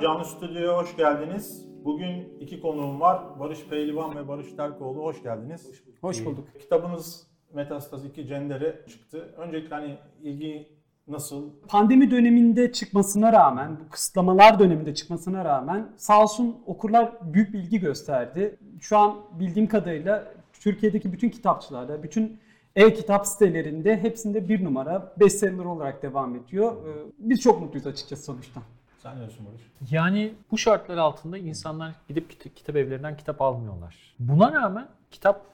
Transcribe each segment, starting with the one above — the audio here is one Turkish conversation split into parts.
Merhaba, Canlı Stüdyo'ya hoş geldiniz. Bugün iki konuğum var. Barış Pehlivan ve Barış Terkoğlu. Hoş geldiniz. Hoş bulduk. Ee, Kitabınız Metastaz 2 Cendere çıktı. Öncelikle hani ilgi nasıl? Pandemi döneminde çıkmasına rağmen, bu kısıtlamalar döneminde çıkmasına rağmen sağ olsun okurlar büyük bilgi gösterdi. Şu an bildiğim kadarıyla Türkiye'deki bütün kitapçılarda, bütün e-kitap sitelerinde hepsinde bir numara bestseller olarak devam ediyor. Ee, Biz çok mutluyuz açıkçası sonuçtan. Sen ne diyorsun Barış? Yani bu şartlar altında insanlar gidip kit- kitap evlerinden kitap almıyorlar. Buna rağmen kitap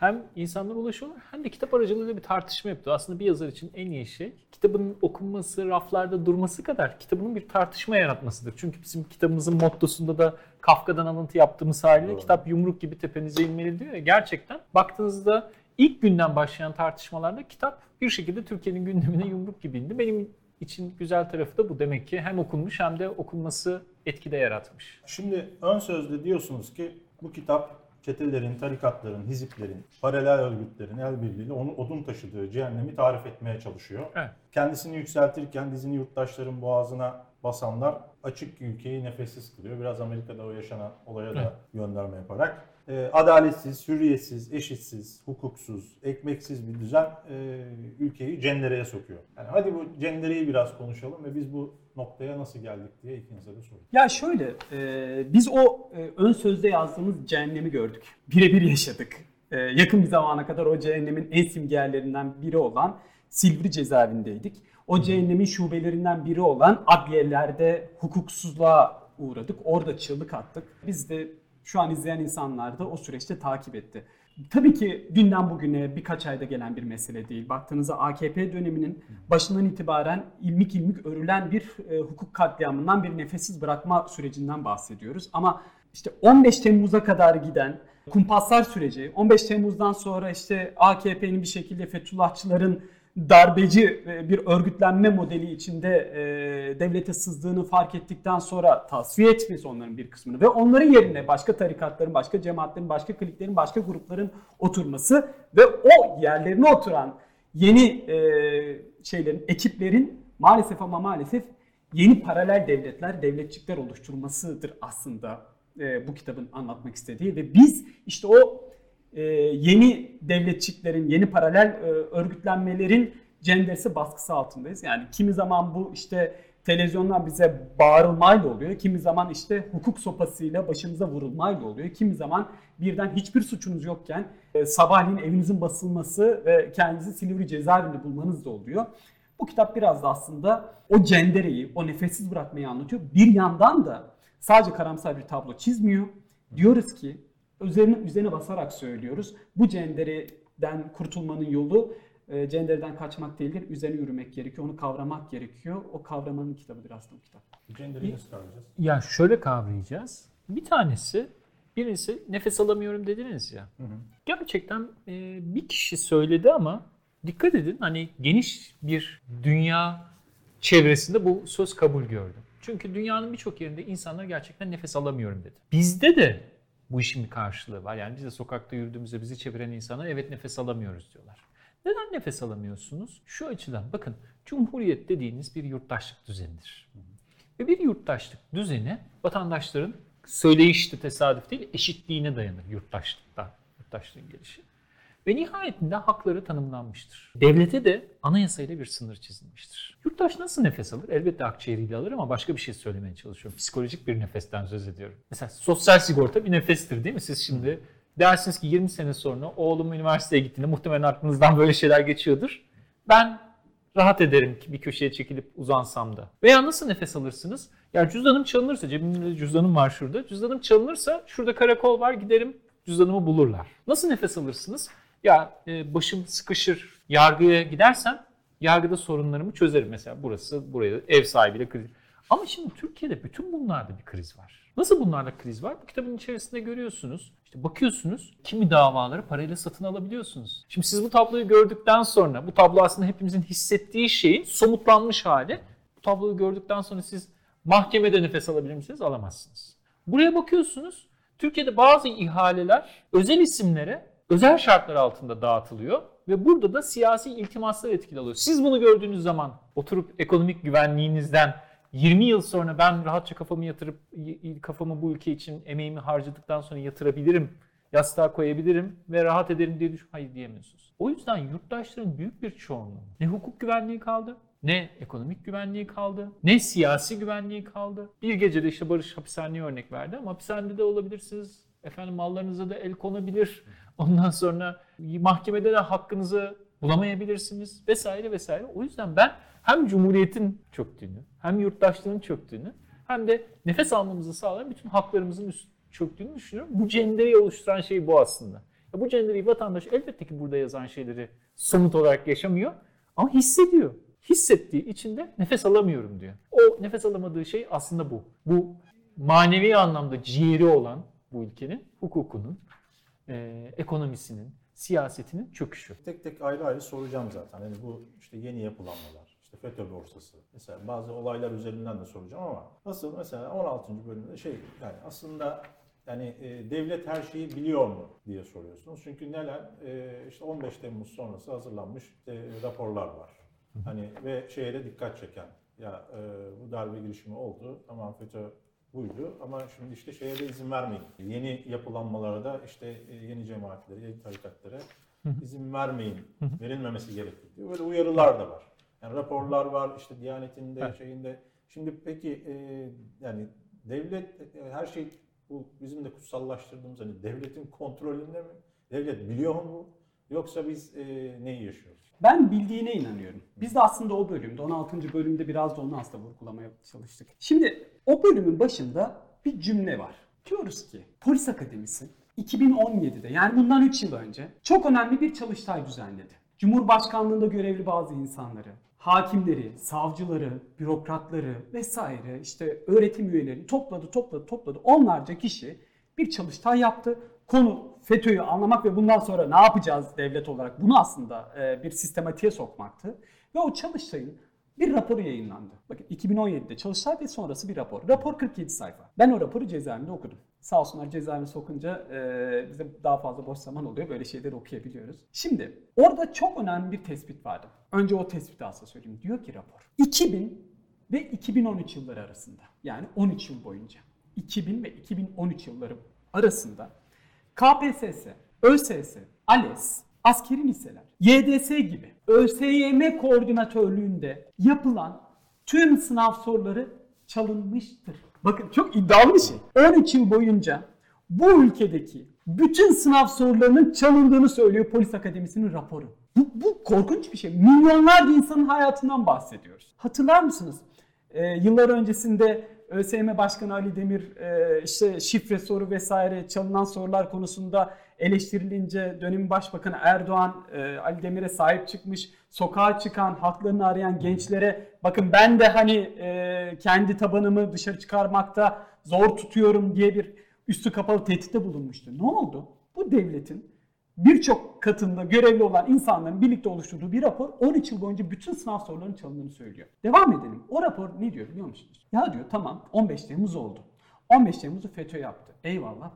hem insanlara ulaşıyorlar hem de kitap aracılığıyla bir tartışma yapıyor. Aslında bir yazar için en iyi şey kitabın okunması, raflarda durması kadar kitabının bir tartışma yaratmasıdır. Çünkü bizim kitabımızın mottosunda da Kafka'dan alıntı yaptığımız haliyle Doğru. kitap yumruk gibi tepenize inmeli diyor ya. Gerçekten baktığınızda ilk günden başlayan tartışmalarda kitap bir şekilde Türkiye'nin gündemine yumruk gibi indi. Benim için güzel tarafı da bu. Demek ki hem okunmuş hem de okunması etkide yaratmış. Şimdi ön sözde diyorsunuz ki bu kitap çetelerin, tarikatların, hiziplerin, paralel örgütlerin el birliğiyle onu odun taşıdığı cehennemi tarif etmeye çalışıyor. Evet. Kendisini yükseltirken dizini yurttaşların boğazına basanlar açık ülkeyi nefessiz kılıyor. Biraz Amerika'da o yaşanan olaya da Evet. gönderme yaparak. E, adaletsiz, hürriyetsiz, eşitsiz, hukuksuz, ekmeksiz bir düzen e, ülkeyi cendereye sokuyor. Yani hadi bu cendereyi biraz konuşalım ve biz bu noktaya nasıl geldik diye ikinize de sorayım. Ya şöyle, e, biz o e, ön sözde yazdığımız cehennemi gördük. Birebir yaşadık. E, yakın bir zamana kadar o cehennemin en simgelerinden biri olan Silivri cezaevindeydik. O cehennemin şubelerinden biri olan adliyelerde hukuksuzluğa uğradık. Orada çığlık attık. Biz de şu an izleyen insanlar da o süreçte takip etti. Tabii ki dünden bugüne birkaç ayda gelen bir mesele değil. Baktığınızda AKP döneminin başından itibaren ilmik ilmik örülen bir e, hukuk katliamından bir nefessiz bırakma sürecinden bahsediyoruz. Ama işte 15 Temmuz'a kadar giden kumpaslar süreci, 15 Temmuz'dan sonra işte AKP'nin bir şekilde Fethullahçıların darbeci e, bir örgütlenme modeli içinde e, devlete sızdığını fark ettikten sonra tasfiye etmesi onların bir kısmını ve onların yerine başka tarikatların, başka cemaatlerin, başka kliklerin, başka grupların oturması ve o yerlerine oturan yeni e, şeylerin, ekiplerin maalesef ama maalesef yeni paralel devletler, devletçikler oluşturmasıdır aslında e, bu kitabın anlatmak istediği ve biz işte o e, yeni devletçiklerin, yeni paralel e, örgütlenmelerin cenderesi baskısı altındayız. Yani kimi zaman bu işte televizyondan bize bağırılmayla oluyor. Kimi zaman işte hukuk sopasıyla başımıza vurulmayla oluyor. Kimi zaman birden hiçbir suçunuz yokken e, sabahleyin evinizin basılması ve kendinizi Silivri cezaevinde bulmanız da oluyor. Bu kitap biraz da aslında o cendereyi, o nefessiz bırakmayı anlatıyor. Bir yandan da sadece karamsar bir tablo çizmiyor. Diyoruz ki üzerine üzerine basarak söylüyoruz. Bu cendereden kurtulmanın yolu e, cendereden kaçmak değildir. Üzerine yürümek gerekiyor. Onu kavramak gerekiyor. O kavramanın kitabıdır aslında bu kitap. Cendereyi nasıl kavrayacağız? Ya şöyle kavrayacağız. Bir tanesi, birincisi nefes alamıyorum dediniz ya. Gerçekten e, bir kişi söyledi ama dikkat edin hani geniş bir dünya çevresinde bu söz kabul gördü. Çünkü dünyanın birçok yerinde insanlar gerçekten nefes alamıyorum dedi. Bizde de bu işin bir karşılığı var. Yani biz de sokakta yürüdüğümüzde bizi çeviren insanlar evet nefes alamıyoruz diyorlar. Neden nefes alamıyorsunuz? Şu açıdan bakın Cumhuriyet dediğiniz bir yurttaşlık düzenidir. Ve bir yurttaşlık düzeni vatandaşların söyleyiş de tesadüf değil eşitliğine dayanır yurttaşlıkta, yurttaşlığın gelişi. Ve nihayetinde hakları tanımlanmıştır. Devlete de anayasayla bir sınır çizilmiştir. Yurttaş nasıl nefes alır? Elbette akciğeriyle alır ama başka bir şey söylemeye çalışıyorum. Psikolojik bir nefesten söz ediyorum. Mesela sosyal sigorta bir nefestir değil mi? Siz şimdi dersiniz ki 20 sene sonra oğlum üniversiteye gittiğinde muhtemelen aklınızdan böyle şeyler geçiyordur. Ben rahat ederim ki bir köşeye çekilip uzansam da. Veya nasıl nefes alırsınız? Ya cüzdanım çalınırsa, cebimde cüzdanım var şurada. Cüzdanım çalınırsa şurada karakol var giderim cüzdanımı bulurlar. Nasıl nefes alırsınız? Ya e, başım sıkışır, yargıya gidersem yargıda sorunlarımı çözerim. Mesela burası, buraya ev sahibiyle kriz. Ama şimdi Türkiye'de bütün bunlarda bir kriz var. Nasıl bunlarda kriz var? Bu kitabın içerisinde görüyorsunuz. İşte bakıyorsunuz kimi davaları parayla satın alabiliyorsunuz. Şimdi siz bu tabloyu gördükten sonra bu tablo aslında hepimizin hissettiği şeyin somutlanmış hali. Bu tabloyu gördükten sonra siz mahkemede nefes alabilir misiniz? Alamazsınız. Buraya bakıyorsunuz. Türkiye'de bazı ihaleler özel isimlere özel şartlar altında dağıtılıyor ve burada da siyasi iltimaslar etkili alıyor. Siz bunu gördüğünüz zaman oturup ekonomik güvenliğinizden 20 yıl sonra ben rahatça kafamı yatırıp kafamı bu ülke için emeğimi harcadıktan sonra yatırabilirim, yastığa koyabilirim ve rahat ederim diye düşün. Hayır diyemiyorsunuz. O yüzden yurttaşların büyük bir çoğunluğu ne hukuk güvenliği kaldı, ne ekonomik güvenliği kaldı, ne siyasi güvenliği kaldı. Bir gecede işte Barış hapishaneye örnek verdi ama hapishanede de olabilirsiniz. Efendim mallarınıza da el konabilir. Ondan sonra mahkemede de hakkınızı bulamayabilirsiniz vesaire vesaire. O yüzden ben hem Cumhuriyet'in çöktüğünü, hem yurttaşlığın çöktüğünü, hem de nefes almamızı sağlayan bütün haklarımızın üst çöktüğünü düşünüyorum. Bu cendereyi oluşturan şey bu aslında. Ya bu cendereyi vatandaş elbette ki burada yazan şeyleri somut olarak yaşamıyor ama hissediyor. Hissettiği için de nefes alamıyorum diyor. O nefes alamadığı şey aslında bu. Bu manevi anlamda ciğeri olan bu ülkenin hukukunun, e, ekonomisinin, siyasetinin çöküşü. Tek tek ayrı ayrı soracağım zaten. Hani bu işte yeni yapılanmalar, işte FETÖ borsası. Mesela bazı olaylar üzerinden de soracağım ama nasıl mesela 16. bölümde şey yani aslında yani e, devlet her şeyi biliyor mu diye soruyorsunuz. Çünkü neler e, işte 15 Temmuz sonrası hazırlanmış e, raporlar var. Hani ve şeye de dikkat çeken ya e, bu darbe girişimi oldu tamam FETÖ buydu ama şimdi işte şeye de izin vermeyin. Yeni yapılanmalara da işte e, yeni cemaatlere, yeni tarikatlara izin vermeyin, verilmemesi gerekir diyor. Böyle uyarılar da var. Yani raporlar var işte Diyanet'in de şeyinde. Şimdi peki e, yani devlet e, her şey bu bizim de kutsallaştırdığımız hani devletin kontrolünde mi? Devlet biliyor mu? Yoksa biz e, neyi yaşıyoruz? Ben bildiğine inanıyorum. Biz de aslında o bölümde, 16. bölümde biraz da onu aslında vurgulamaya çalıştık. Şimdi o bölümün başında bir cümle var. Diyoruz ki polis akademisi 2017'de yani bundan 3 yıl önce çok önemli bir çalıştay düzenledi. Cumhurbaşkanlığında görevli bazı insanları, hakimleri, savcıları, bürokratları vesaire işte öğretim üyelerini topladı, topladı, topladı. Onlarca kişi bir çalıştay yaptı. Konu FETÖ'yü anlamak ve bundan sonra ne yapacağız devlet olarak bunu aslında e, bir sistematiğe sokmaktı. Ve o çalıştayın bir raporu yayınlandı. Bakın 2017'de çalıştay ve sonrası bir rapor. Rapor 47 sayfa. Ben o raporu cezaevinde okudum. Sağ olsunlar cezaevine sokunca e, bize daha fazla boş zaman oluyor. Böyle şeyleri okuyabiliyoruz. Şimdi orada çok önemli bir tespit vardı. Önce o tespiti aslında söyleyeyim. Diyor ki rapor. 2000 ve 2013 yılları arasında yani 13 yıl boyunca 2000 ve 2013 yılları arasında KPSS, ÖSS, ALES, askeri liseler, YDS gibi ÖSYM koordinatörlüğünde yapılan tüm sınav soruları çalınmıştır. Bakın çok iddialı bir şey. 13 yıl boyunca bu ülkedeki bütün sınav sorularının çalındığını söylüyor Polis Akademisi'nin raporu. Bu, bu korkunç bir şey. Milyonlarca insanın hayatından bahsediyoruz. Hatırlar mısınız? Ee, yıllar öncesinde ÖSYM Başkanı Ali Demir e, işte şifre soru vesaire çalınan sorular konusunda eleştirilince dönemin başbakanı Erdoğan e, Ali Demir'e sahip çıkmış. Sokağa çıkan, haklarını arayan gençlere bakın ben de hani e, kendi tabanımı dışarı çıkarmakta zor tutuyorum diye bir üstü kapalı tehditte bulunmuştu. Ne oldu? Bu devletin birçok katında görevli olan insanların birlikte oluşturduğu bir rapor 13 yıl boyunca bütün sınav sorularının çalındığını söylüyor. Devam edelim. O rapor ne diyor biliyor musunuz? Ya diyor tamam 15 Temmuz oldu. 15 Temmuz'u FETÖ yaptı. Eyvallah.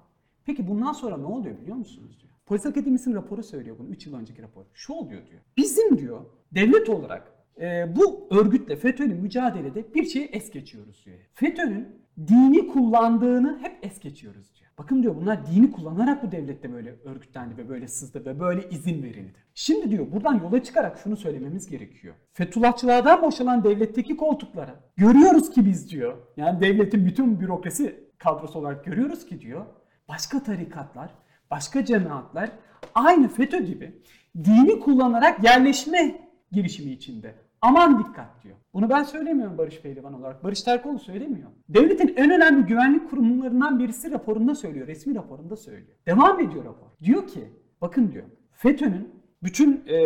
Peki bundan sonra ne oluyor biliyor musunuz diyor. Polis Akademisi'nin raporu söylüyor bunu 3 yıl önceki rapor. Şu oluyor diyor. Bizim diyor devlet olarak e, bu örgütle FETÖ'nün mücadelede bir şeyi es geçiyoruz diyor. FETÖ'nün dini kullandığını hep es geçiyoruz diyor. Bakın diyor bunlar dini kullanarak bu devlette böyle örgütlendi ve böyle sızdı ve böyle izin verildi. Şimdi diyor buradan yola çıkarak şunu söylememiz gerekiyor. Fethullahçılardan boşalan devletteki koltuklara görüyoruz ki biz diyor. Yani devletin bütün bürokrasi kadrosu olarak görüyoruz ki diyor. Başka tarikatlar, başka cemaatler aynı FETÖ gibi dini kullanarak yerleşme girişimi içinde. Aman dikkat diyor. Bunu ben söylemiyorum Barış Pehlivan olarak. Barış Terkoğlu söylemiyor. Devletin en önemli güvenlik kurumlarından birisi raporunda söylüyor. Resmi raporunda söylüyor. Devam ediyor rapor. Diyor ki bakın diyor FETÖ'nün bütün e,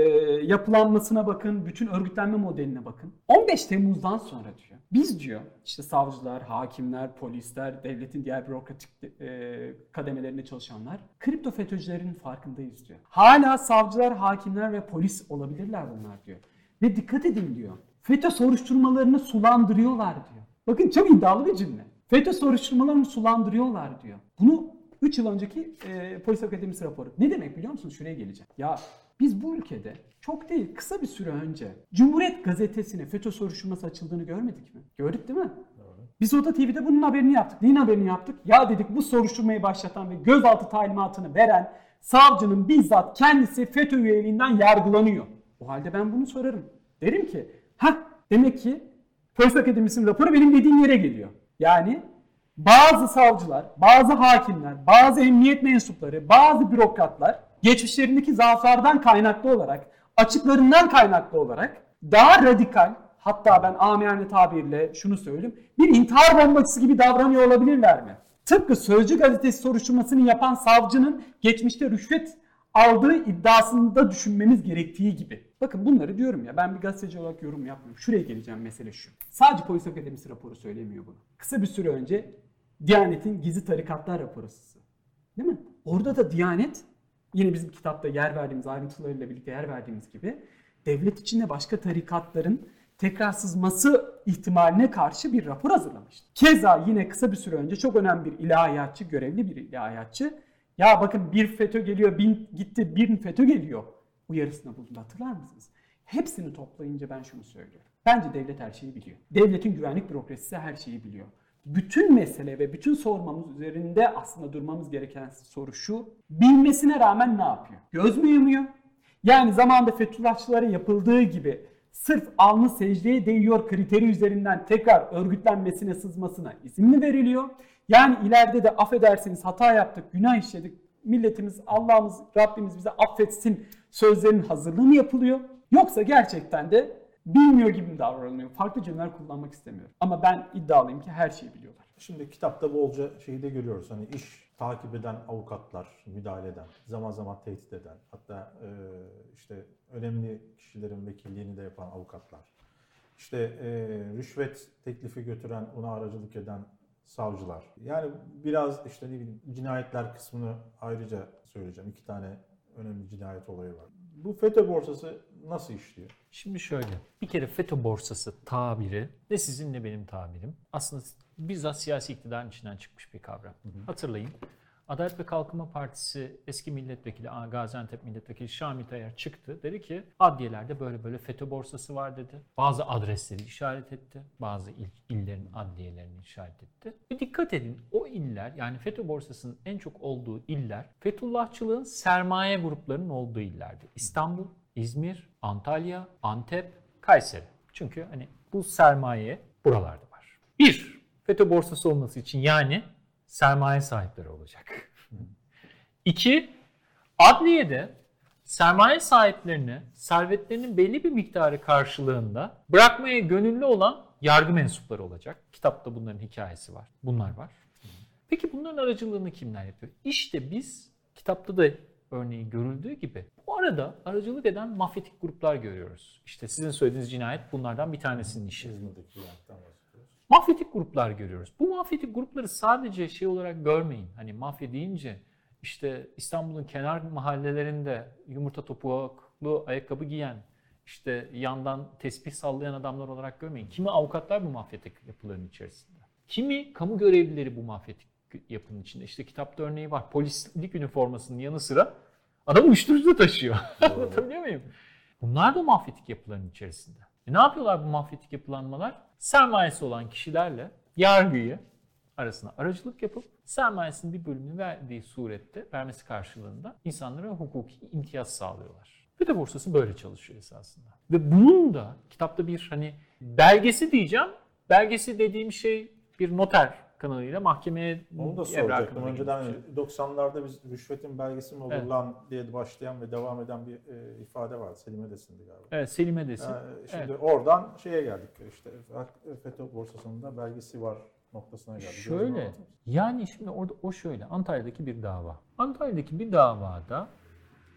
yapılanmasına bakın, bütün örgütlenme modeline bakın. 15 Temmuz'dan sonra diyor. Biz diyor işte savcılar, hakimler, polisler, devletin diğer bürokratik e, kademelerinde çalışanlar kripto FETÖ'cülerin farkındayız diyor. Hala savcılar, hakimler ve polis olabilirler bunlar diyor. Ve dikkat edin diyor. FETÖ soruşturmalarını sulandırıyorlar diyor. Bakın çok iddialı bir cümle. FETÖ soruşturmalarını sulandırıyorlar diyor. Bunu 3 yıl önceki e, polis akademisi raporu. Ne demek biliyor musunuz? Şuraya geleceğim. Ya biz bu ülkede çok değil kısa bir süre önce Cumhuriyet gazetesine FETÖ soruşturması açıldığını görmedik mi? Gördük değil mi? Biz Oda TV'de bunun haberini yaptık. Neyin haberini yaptık? Ya dedik bu soruşturmayı başlatan ve gözaltı talimatını veren savcının bizzat kendisi FETÖ üyeliğinden yargılanıyor. O halde ben bunu sorarım. Derim ki ha demek ki Polis Akademisi'nin raporu benim dediğim yere geliyor. Yani bazı savcılar, bazı hakimler, bazı emniyet mensupları, bazı bürokratlar geçmişlerindeki zaaflardan kaynaklı olarak, açıklarından kaynaklı olarak daha radikal, hatta ben amiyane tabirle şunu söyleyeyim, bir intihar bombacısı gibi davranıyor olabilirler mi? Tıpkı Sözcü gazetesi soruşturmasını yapan savcının geçmişte rüşvet aldığı iddiasında düşünmemiz gerektiği gibi. Bakın bunları diyorum ya ben bir gazeteci olarak yorum yapmıyorum. Şuraya geleceğim mesele şu. Sadece Polis Akademisi raporu söylemiyor bunu. Kısa bir süre önce Diyanet'in gizli tarikatlar raporu. Değil mi? Orada da Diyanet yine bizim kitapta yer verdiğimiz ayrıntılarıyla birlikte yer verdiğimiz gibi devlet içinde başka tarikatların tekrar sızması ihtimaline karşı bir rapor hazırlamıştı. Keza yine kısa bir süre önce çok önemli bir ilahiyatçı, görevli bir ilahiyatçı ya bakın bir FETÖ geliyor, bin gitti, bir FETÖ geliyor uyarısında bulundu hatırlar mısınız? Hepsini toplayınca ben şunu söylüyorum. Bence devlet her şeyi biliyor. Devletin güvenlik bürokrasisi her şeyi biliyor. Bütün mesele ve bütün sormamız üzerinde aslında durmamız gereken soru şu. Bilmesine rağmen ne yapıyor? Göz mü yumuyor? Yani zamanında Fethullahçılara yapıldığı gibi sırf alnı secdeye değiyor kriteri üzerinden tekrar örgütlenmesine sızmasına izin mi veriliyor? Yani ileride de affedersiniz hata yaptık, günah işledik, milletimiz, Allah'ımız, Rabbimiz bize affetsin sözlerinin hazırlığı mı yapılıyor? Yoksa gerçekten de bilmiyor gibi mi davranılıyor? Farklı cümleler kullanmak istemiyorum. Ama ben iddialıyım ki her şeyi biliyorlar. Şimdi kitapta bolca şeyi de görüyoruz. Hani iş takip eden avukatlar, müdahale eden, zaman zaman tehdit eden, hatta e, işte önemli kişilerin vekilliğini de yapan avukatlar. İşte e, rüşvet teklifi götüren, ona aracılık eden savcılar. Yani biraz işte ne bileyim cinayetler kısmını ayrıca söyleyeceğim. İki tane önemli cinayet olayı var. Bu FETÖ borsası nasıl işliyor? Şimdi şöyle. Bir kere FETÖ borsası tabiri ne sizin ne benim tabirim. Aslında bizzat siyasi iktidarın içinden çıkmış bir kavram. Hatırlayın. Adalet ve Kalkınma Partisi eski milletvekili Gaziantep milletvekili Şamil Tayyar çıktı. Dedi ki adliyelerde böyle böyle FETÖ borsası var dedi. Bazı adresleri işaret etti. Bazı il, illerin adliyelerini işaret etti. Ve dikkat edin o iller yani FETÖ borsasının en çok olduğu iller Fethullahçılığın sermaye gruplarının olduğu illerdi. İstanbul, İzmir, Antalya, Antep, Kayseri. Çünkü hani bu sermaye buralarda var. Bir, FETÖ borsası olması için yani sermaye sahipleri olacak. İki, adliyede sermaye sahiplerini servetlerinin belli bir miktarı karşılığında bırakmaya gönüllü olan yargı mensupları olacak. Kitapta bunların hikayesi var. Bunlar var. Peki bunların aracılığını kimler yapıyor? İşte biz kitapta da örneği görüldüğü gibi bu arada aracılık eden mafyatik gruplar görüyoruz. İşte sizin söylediğiniz cinayet bunlardan bir tanesinin işi. İzmir'deki. Mafyatik gruplar görüyoruz. Bu mafyatik grupları sadece şey olarak görmeyin. Hani mafya deyince işte İstanbul'un kenar mahallelerinde yumurta topuklu ayakkabı giyen, işte yandan tesbih sallayan adamlar olarak görmeyin. Kimi avukatlar bu mafyatik yapıların içerisinde. Kimi kamu görevlileri bu mafyatik yapının içinde. İşte kitapta örneği var. Polislik üniformasının yanı sıra adam uyuşturucu da taşıyor. Anlatabiliyor muyum? Bunlar da mafyatik yapıların içerisinde. E ne yapıyorlar bu mafyatik yapılanmalar? Sermayesi olan kişilerle yargıyı arasına aracılık yapıp sermayesinin bir bölümünü verdiği surette vermesi karşılığında insanlara hukuki imtiyaz sağlıyorlar. De borsası böyle çalışıyor esasında. Ve bunun da kitapta bir hani belgesi diyeceğim. Belgesi dediğim şey bir noter kanalıyla mahkemeye Onu da soracaktım. Önceden gidiyor. 90'larda biz rüşvetin belgesi mi olur Evet. lan diye başlayan ve devam eden bir e, ifade var. Selim Edes'indi galiba. Evet Selim Edes'in. Yani şimdi Evet. oradan şeye geldik işte FETÖ borsasında belgesi var noktasına geldik. Şöyle, yani şimdi orada o şöyle, Antalya'daki bir dava. Antalya'daki bir davada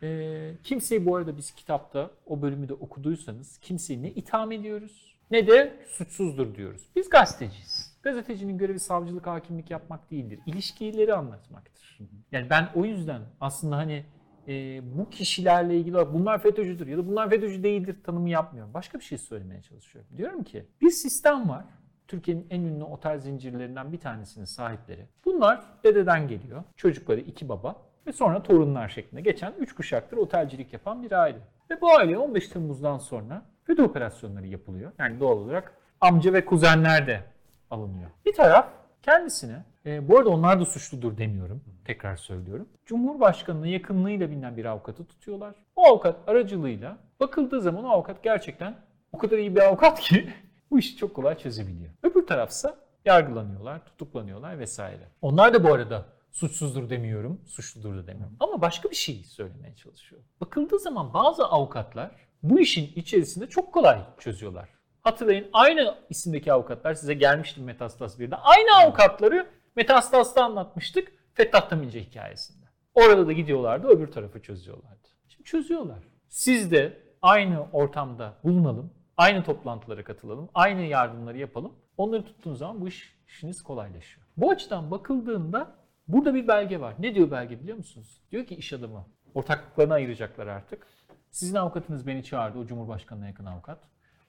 e, kimseyi bu arada biz kitapta o bölümü de okuduysanız kimseyi ne itham ediyoruz ne de suçsuzdur diyoruz. Biz gazeteciyiz. Gazetecinin görevi savcılık, hakimlik yapmak değildir. İlişkileri anlatmaktır. Yani ben o yüzden aslında hani e, bu kişilerle ilgili olarak bunlar FETÖ'cüdür ya da bunlar FETÖ'cü değildir tanımı yapmıyorum. Başka bir şey söylemeye çalışıyorum. Diyorum ki bir sistem var Türkiye'nin en ünlü otel zincirlerinden bir tanesinin sahipleri. Bunlar dededen geliyor. Çocukları iki baba ve sonra torunlar şeklinde geçen 3 kuşaktır otelcilik yapan bir aile. Ve bu aileye 15 Temmuz'dan sonra FETÖ operasyonları yapılıyor. Yani doğal olarak amca ve kuzenler de alınıyor. Bir taraf kendisine, e, bu arada onlar da suçludur demiyorum, tekrar söylüyorum. Cumhurbaşkanının yakınlığıyla bilinen bir avukatı tutuyorlar. O avukat aracılığıyla bakıldığı zaman o avukat gerçekten o kadar iyi bir avukat ki bu işi çok kolay çözebiliyor. Öbür tarafsa yargılanıyorlar, tutuklanıyorlar vesaire. Onlar da bu arada suçsuzdur demiyorum, suçludur da demiyorum. Ama başka bir şey söylemeye çalışıyor. Bakıldığı zaman bazı avukatlar bu işin içerisinde çok kolay çözüyorlar. Hatırlayın aynı isimdeki avukatlar size gelmiştim Metastas 1'de. Aynı avukatları Metastas'ta anlatmıştık Fettah Tamince hikayesinde. Orada da gidiyorlardı öbür tarafı çözüyorlardı. Şimdi çözüyorlar. Siz de aynı ortamda bulunalım, aynı toplantılara katılalım, aynı yardımları yapalım. Onları tuttuğunuz zaman bu iş, işiniz kolaylaşıyor. Bu açıdan bakıldığında burada bir belge var. Ne diyor belge biliyor musunuz? Diyor ki iş adamı ortaklıklarını ayıracaklar artık. Sizin avukatınız beni çağırdı, o Cumhurbaşkanı'na yakın avukat.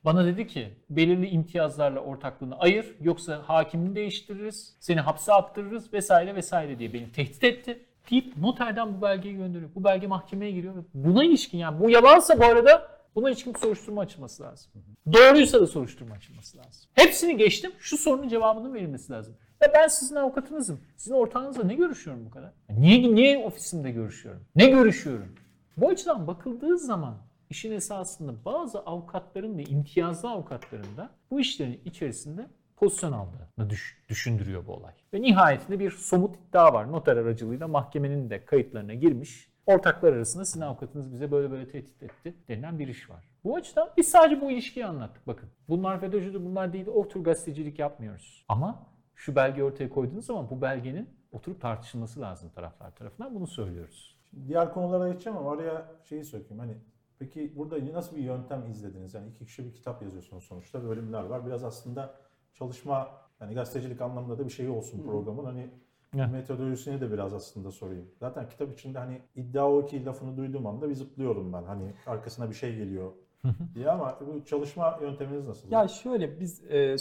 Bana dedi ki belirli imtiyazlarla ortaklığını ayır yoksa hakimini değiştiririz, seni hapse attırırız vesaire vesaire diye beni tehdit etti. Deyip noterden bu belgeyi gönderiyor. Bu belge mahkemeye giriyor. Buna ilişkin yani bu yalansa bu arada buna ilişkin bir soruşturma açılması lazım. Doğruysa da soruşturma açılması lazım. Hepsini geçtim. Şu sorunun cevabının verilmesi lazım. Ve ben sizin avukatınızım. Sizin ortağınızla ne görüşüyorum bu kadar? Niye, niye ofisimde görüşüyorum? Ne görüşüyorum? Bu açıdan bakıldığı zaman işin esasında bazı avukatların ve imtiyazlı avukatların da bu işlerin içerisinde pozisyon aldığını düş- düşündürüyor bu olay. Ve nihayetinde bir somut iddia var. Noter aracılığıyla mahkemenin de kayıtlarına girmiş. Ortaklar arasında sizin avukatınız bize böyle böyle tehdit etti denilen bir iş var. Bu açıdan biz sadece bu ilişkiyi anlattık. Bakın bunlar FETÖ'cüdür bunlar değil o tür gazetecilik yapmıyoruz. Ama şu belgeyi ortaya koyduğunuz zaman bu belgenin oturup tartışılması lazım taraflar tarafından bunu söylüyoruz. Diğer konulara geçeceğim ama araya şeyi söyleyeyim. Hani peki burada nasıl bir yöntem izlediniz? Yani iki kişi bir kitap yazıyorsunuz sonuçta. Bölümler var. Biraz aslında çalışma yani gazetecilik anlamında da bir şey olsun programın. Hani Evet. metodolojisini de biraz aslında sorayım. Zaten kitap içinde hani iddia o ki lafını duyduğum anda bir zıplıyorum ben. Hani arkasına bir şey geliyor diye ama bu çalışma yönteminiz nasıl? Ya şöyle biz e,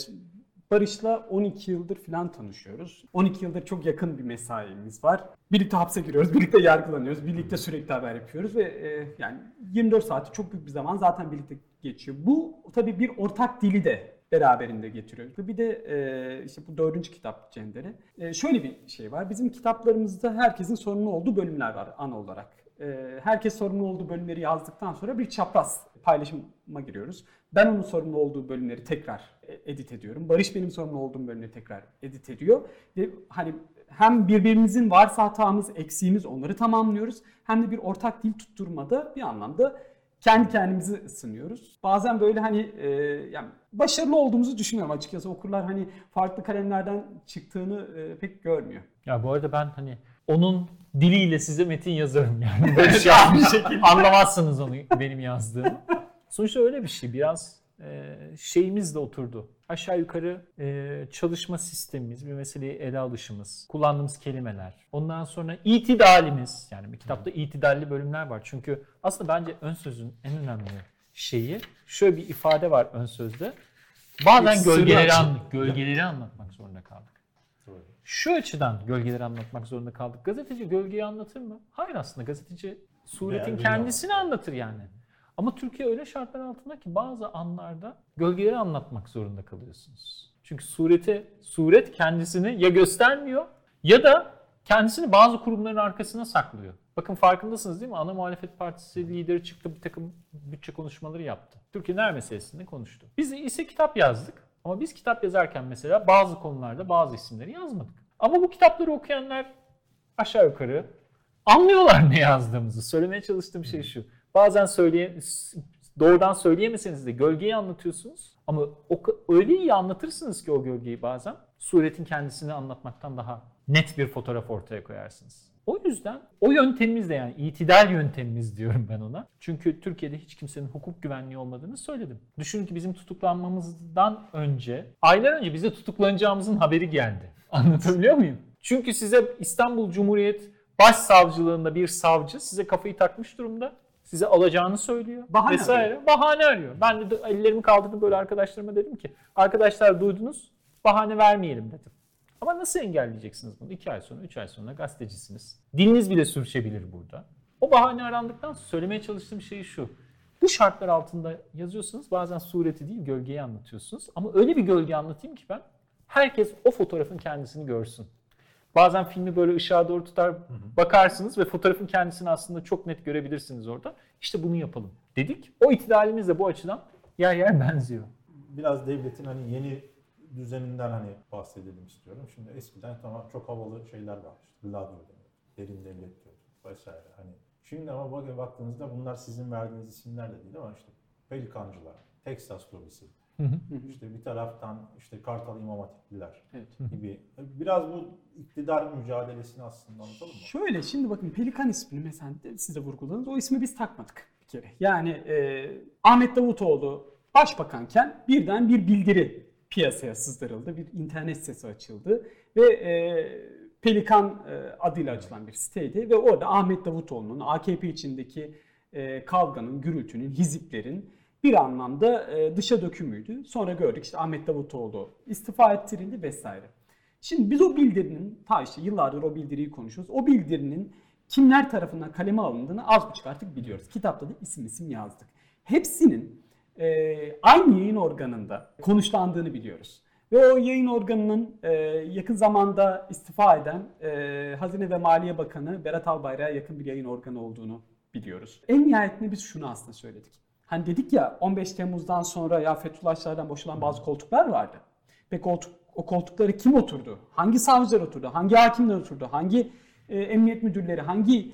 Barış'la 12 yıldır falan tanışıyoruz. 12 yıldır çok yakın bir mesaimiz var. Birlikte hapse giriyoruz, birlikte yargılanıyoruz, birlikte sürekli haber yapıyoruz ve e, yani 24 saati çok büyük bir zaman zaten birlikte geçiyor. Bu tabii bir ortak dili de beraberinde getiriyor. Bir de e, işte bu dördüncü kitap Cender'e. E, şöyle bir şey var. Bizim kitaplarımızda herkesin sorumlu olduğu bölümler var ana olarak. E, herkes sorumlu olduğu bölümleri yazdıktan sonra bir çapraz paylaşıma giriyoruz. Ben onun sorumlu olduğu bölümleri tekrar edit ediyorum. Barış benim sorumlu olduğum bölümleri tekrar edit ediyor. Ve hani hem birbirimizin varsa hatamız, eksiğimiz onları tamamlıyoruz. Hem de bir ortak dil tutturmada bir anlamda kendi kendimizi ısınıyoruz. Bazen böyle hani e, yani başarılı olduğumuzu düşünüyorum açıkçası. Okurlar hani farklı kalemlerden çıktığını e, pek görmüyor. Ya bu arada ben hani onun diliyle size metin yazarım yani. Böyle şey yapmış- Anlamazsınız onu benim yazdığımı. Sonuçta öyle bir şey. Biraz e, şeyimiz de oturdu. Aşağı yukarı e, çalışma sistemimiz, bir meseleyi ele alışımız, kullandığımız kelimeler. Ondan sonra itidalimiz. Yani bir kitapta itidalli bölümler var. Çünkü aslında bence ön sözün en önemli şeyi şöyle bir ifade var ön sözde. Bazen gölgeleri, an- gölgeleri anlatmak zorunda kaldık. Şu açıdan gölgeleri anlatmak zorunda kaldık. Gazeteci gölgeyi anlatır mı? Hayır aslında gazeteci suretin kendisini anlatır yani. Ama Türkiye öyle şartlar altında ki bazı anlarda gölgeleri anlatmak zorunda kalıyorsunuz. Çünkü surete, suret kendisini ya göstermiyor ya da kendisini bazı kurumların arkasına saklıyor. Bakın farkındasınız değil mi? Ana muhalefet partisi lideri çıktı bir takım bütçe konuşmaları yaptı. Türkiye'nin her meselesinde konuştu. Biz ise kitap yazdık. Ama biz kitap yazarken mesela bazı konularda bazı isimleri yazmadık. Ama bu kitapları okuyanlar aşağı yukarı anlıyorlar ne yazdığımızı. Söylemeye çalıştığım şey şu. Bazen söyleye, doğrudan söyleyemeseniz de gölgeyi anlatıyorsunuz. Ama o, öyle iyi anlatırsınız ki o gölgeyi bazen. Suretin kendisini anlatmaktan daha net bir fotoğraf ortaya koyarsınız. O yüzden o yöntemimiz de yani itidal yöntemimiz diyorum ben ona. Çünkü Türkiye'de hiç kimsenin hukuk güvenliği olmadığını söyledim. Düşünün ki bizim tutuklanmamızdan önce, aylar önce bize tutuklanacağımızın haberi geldi. Anlatabiliyor muyum? Çünkü size İstanbul Cumhuriyet Başsavcılığında bir savcı size kafayı takmış durumda. Size alacağını söylüyor. Bahane vesaire. Bahane arıyor. Ben de ellerimi kaldırdım böyle arkadaşlarıma dedim ki arkadaşlar duydunuz Bahane vermeyelim dedim. Ama nasıl engelleyeceksiniz bunu? 2 ay sonra, 3 ay sonra gazetecisiniz. Diliniz bile sürçebilir burada. O bahane arandıktan sonra söylemeye çalıştığım şey şu. Bu şartlar altında yazıyorsunuz. Bazen sureti değil gölgeyi anlatıyorsunuz. Ama öyle bir gölge anlatayım ki ben herkes o fotoğrafın kendisini görsün. Bazen filmi böyle ışığa doğru tutar bakarsınız ve fotoğrafın kendisini aslında çok net görebilirsiniz orada. İşte bunu yapalım dedik. O itidalimiz de bu açıdan yer yer benziyor. Biraz devletin hani yeni düzeninden hani bahsedelim istiyorum. Şimdi eskiden tamam çok havalı şeyler var. İşte deniyor, derin devlet diyor vesaire. Hani şimdi ama bak baktığınızda bunlar sizin verdiğiniz isimler de değil ama işte Pelikancılar, Texas lobisi, işte bir taraftan işte Kartal İmam Hatipliler Evet. gibi. Biraz bu iktidar mücadelesini aslında anlatalım mı? Şöyle şimdi bakın Pelikan ismini mesela siz de vurguladınız. O ismi biz takmadık bir kere. Yani e, Ahmet Davutoğlu başbakanken birden bir bildiri piyasaya sızdırıldı. Bir internet sitesi açıldı ve e, Pelikan e, adıyla açılan bir siteydi ve orada Ahmet Davutoğlu'nun AKP içindeki e, kavganın, gürültünün, hiziplerin bir anlamda e, dışa dökümüydü. Sonra gördük işte Ahmet Davutoğlu istifa ettirildi vesaire. Şimdi biz o bildirinin, ta işte yıllardır o bildiriyi konuşuyoruz. O bildirinin kimler tarafından kaleme alındığını az buçuk artık biliyoruz. Kitapta da isim isim yazdık. Hepsinin e, aynı yayın organında konuşlandığını biliyoruz. Ve o yayın organının e, yakın zamanda istifa eden e, Hazine ve Maliye Bakanı Berat Albayrak'a yakın bir yayın organı olduğunu biliyoruz. En nihayetinde biz şunu aslında söyledik. Hani dedik ya 15 Temmuz'dan sonra ya Fethullahçılardan boşalan bazı koltuklar vardı. Peki koltuk, o koltukları kim oturdu? Hangi savcılar oturdu? Hangi hakimler oturdu? Hangi e, emniyet müdürleri? Hangi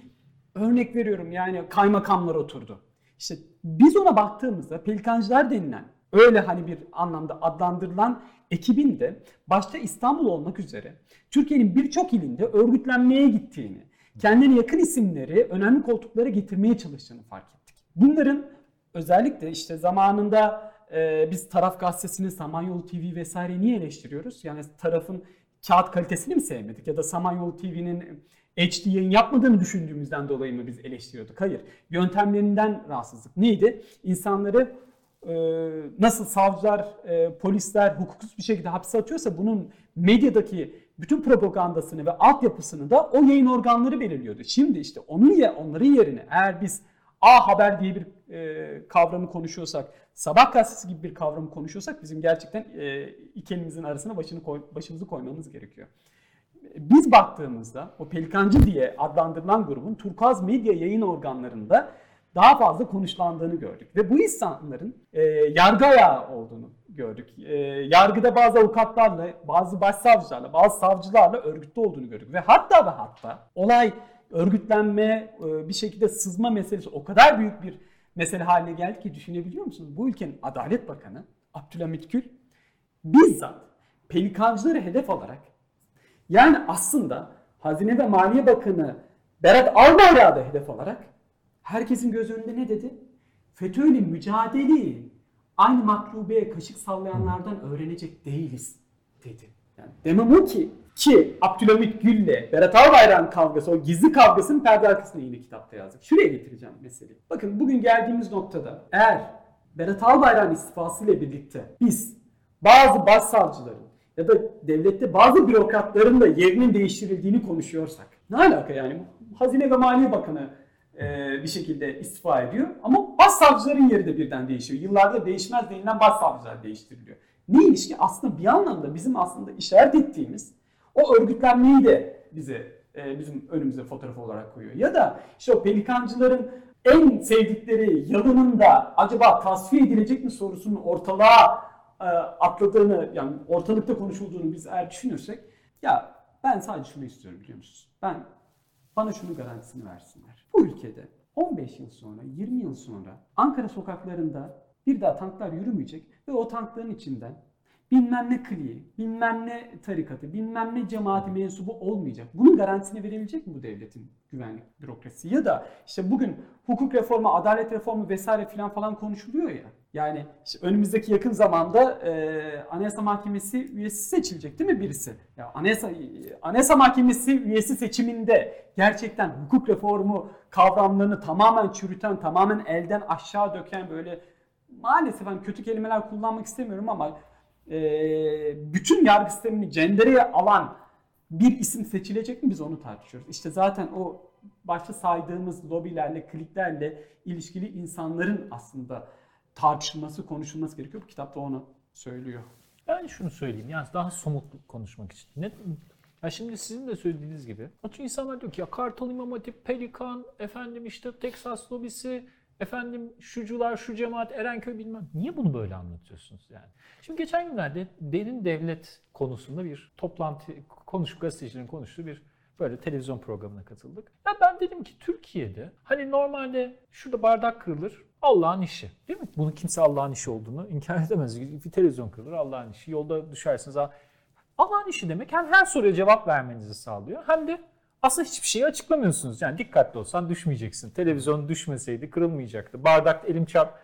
örnek veriyorum yani kaymakamlar oturdu? İşte biz ona baktığımızda pelikancılar denilen öyle hani bir anlamda adlandırılan ekibin de başta İstanbul olmak üzere Türkiye'nin birçok ilinde örgütlenmeye gittiğini, kendine yakın isimleri önemli koltuklara getirmeye çalıştığını fark ettik. Bunların özellikle işte zamanında e, biz Taraf Gazetesi'nin Samanyolu TV vesaire niye eleştiriyoruz? Yani tarafın kağıt kalitesini mi sevmedik ya da Samanyolu TV'nin HD yayın yapmadığını düşündüğümüzden dolayı mı biz eleştiriyorduk? Hayır. Yöntemlerinden rahatsızlık. Neydi? İnsanları e, nasıl savcılar, e, polisler hukuksuz bir şekilde hapse atıyorsa bunun medyadaki bütün propagandasını ve altyapısını da o yayın organları belirliyordu. Şimdi işte onun ya onların yerine eğer biz A Haber diye bir e, kavramı konuşuyorsak, Sabah gazetesi gibi bir kavramı konuşuyorsak bizim gerçekten e, iki elimizin arasına başını koy, başımızı koymamız gerekiyor. Biz baktığımızda o pelikancı diye adlandırılan grubun turkuaz medya yayın organlarında daha fazla konuşlandığını gördük. Ve bu insanların e, yargı ayağı olduğunu gördük. E, yargıda bazı avukatlarla, bazı başsavcılarla, bazı savcılarla örgütlü olduğunu gördük. Ve hatta ve hatta olay örgütlenme, e, bir şekilde sızma meselesi o kadar büyük bir mesele haline geldi ki düşünebiliyor musunuz? Bu ülkenin Adalet Bakanı Abdülhamit Gül bizzat pelikancıları hedef alarak yani aslında Hazine ve Maliye Bakanı Berat Albayrak'ı da hedef alarak herkesin göz önünde ne dedi? FETÖ'yle mücadeleyi aynı maklubeye kaşık sallayanlardan öğrenecek değiliz dedi. Yani demem o ki ki Abdülhamit Gül'le Berat Albayrak'ın kavgası, o gizli kavgasının perde arkasında yine kitapta yazdık. Şuraya getireceğim meseleyi. Bakın bugün geldiğimiz noktada eğer Berat Albayrak'ın istifasıyla birlikte biz bazı başsavcıların ya da devlette bazı bürokratların da yerinin değiştirildiğini konuşuyorsak ne alaka yani? Hazine ve Maliye Bakanı e, bir şekilde istifa ediyor ama başsavcıların yeri de birden değişiyor. Yıllarda değişmez denilen başsavcılar değiştiriliyor. Ne ilişki? Aslında bir anlamda bizim aslında işaret ettiğimiz o örgütlenmeyi de bize e, bizim önümüze fotoğraf olarak koyuyor. Ya da işte o pelikancıların en sevdikleri yalının da acaba tasfiye edilecek mi sorusunun ortalığa e, atladığını yani ortalıkta konuşulduğunu biz eğer düşünürsek ya ben sadece şunu istiyorum biliyor musunuz? Ben bana şunu garantisini versinler. Bu ülkede 15 yıl sonra, 20 yıl sonra Ankara sokaklarında bir daha tanklar yürümeyecek ve o tankların içinden bilmem ne kliği, bilmem ne tarikatı, bilmem ne cemaati mensubu olmayacak. Bunun garantisini verebilecek mi bu devletin güvenlik bürokrasisi? Ya da işte bugün hukuk reformu, adalet reformu vesaire filan falan konuşuluyor ya. Yani işte önümüzdeki yakın zamanda e, Anayasa Mahkemesi üyesi seçilecek değil mi birisi? Ya Anayasa Anayasa Mahkemesi üyesi seçiminde gerçekten hukuk reformu kavramlarını tamamen çürüten, tamamen elden aşağı döken böyle maalesef hani kötü kelimeler kullanmak istemiyorum ama e, bütün yargı sistemini cendereye alan bir isim seçilecek mi biz onu tartışıyoruz. İşte zaten o başta saydığımız lobilerle, kliklerle ilişkili insanların aslında tartışılması, konuşulması gerekiyor. Bu kitapta onu söylüyor. Ben şunu söyleyeyim yani daha somut konuşmak için. Ne, ya şimdi sizin de söylediğiniz gibi. Çünkü insanlar diyor ki ya Kartal İmam Hatip, Pelikan, efendim işte Texas lobisi, efendim şucular, şu cemaat, Erenköy bilmem. Niye bunu böyle anlatıyorsunuz yani? Şimdi geçen günlerde derin devlet konusunda bir toplantı, konuşup gazetecilerin konuştuğu bir böyle televizyon programına katıldık. Ya ben dedim ki Türkiye'de hani normalde şurada bardak kırılır, Allah'ın işi. Değil mi? Bunu kimse Allah'ın işi olduğunu inkar edemez. Bir televizyon kırılır Allah'ın işi. Yolda düşersiniz. Allah'ın işi demek hem her soruya cevap vermenizi sağlıyor hem de aslında hiçbir şeyi açıklamıyorsunuz. Yani dikkatli olsan düşmeyeceksin. Televizyon düşmeseydi kırılmayacaktı. Bardak elim çarp.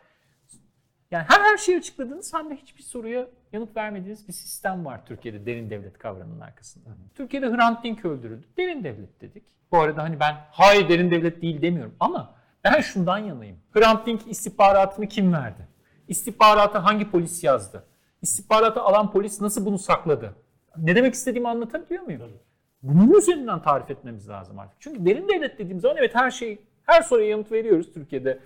Yani hem her şeyi açıkladınız hem de hiçbir soruya yanıt vermediğiniz bir sistem var Türkiye'de derin devlet kavramının arkasında. Türkiye'de Hrant Dink öldürüldü. Derin devlet dedik. Bu arada hani ben hayır derin devlet değil demiyorum ama ben şundan yanayım. Hrant Dink istihbaratını kim verdi? İstihbaratı hangi polis yazdı? İstihbaratı alan polis nasıl bunu sakladı? Ne demek istediğimi anlatabiliyor muyum? Bunun üzerinden tarif etmemiz lazım artık. Çünkü derin devlet dediğim zaman evet her şey, her soruya yanıt veriyoruz Türkiye'de.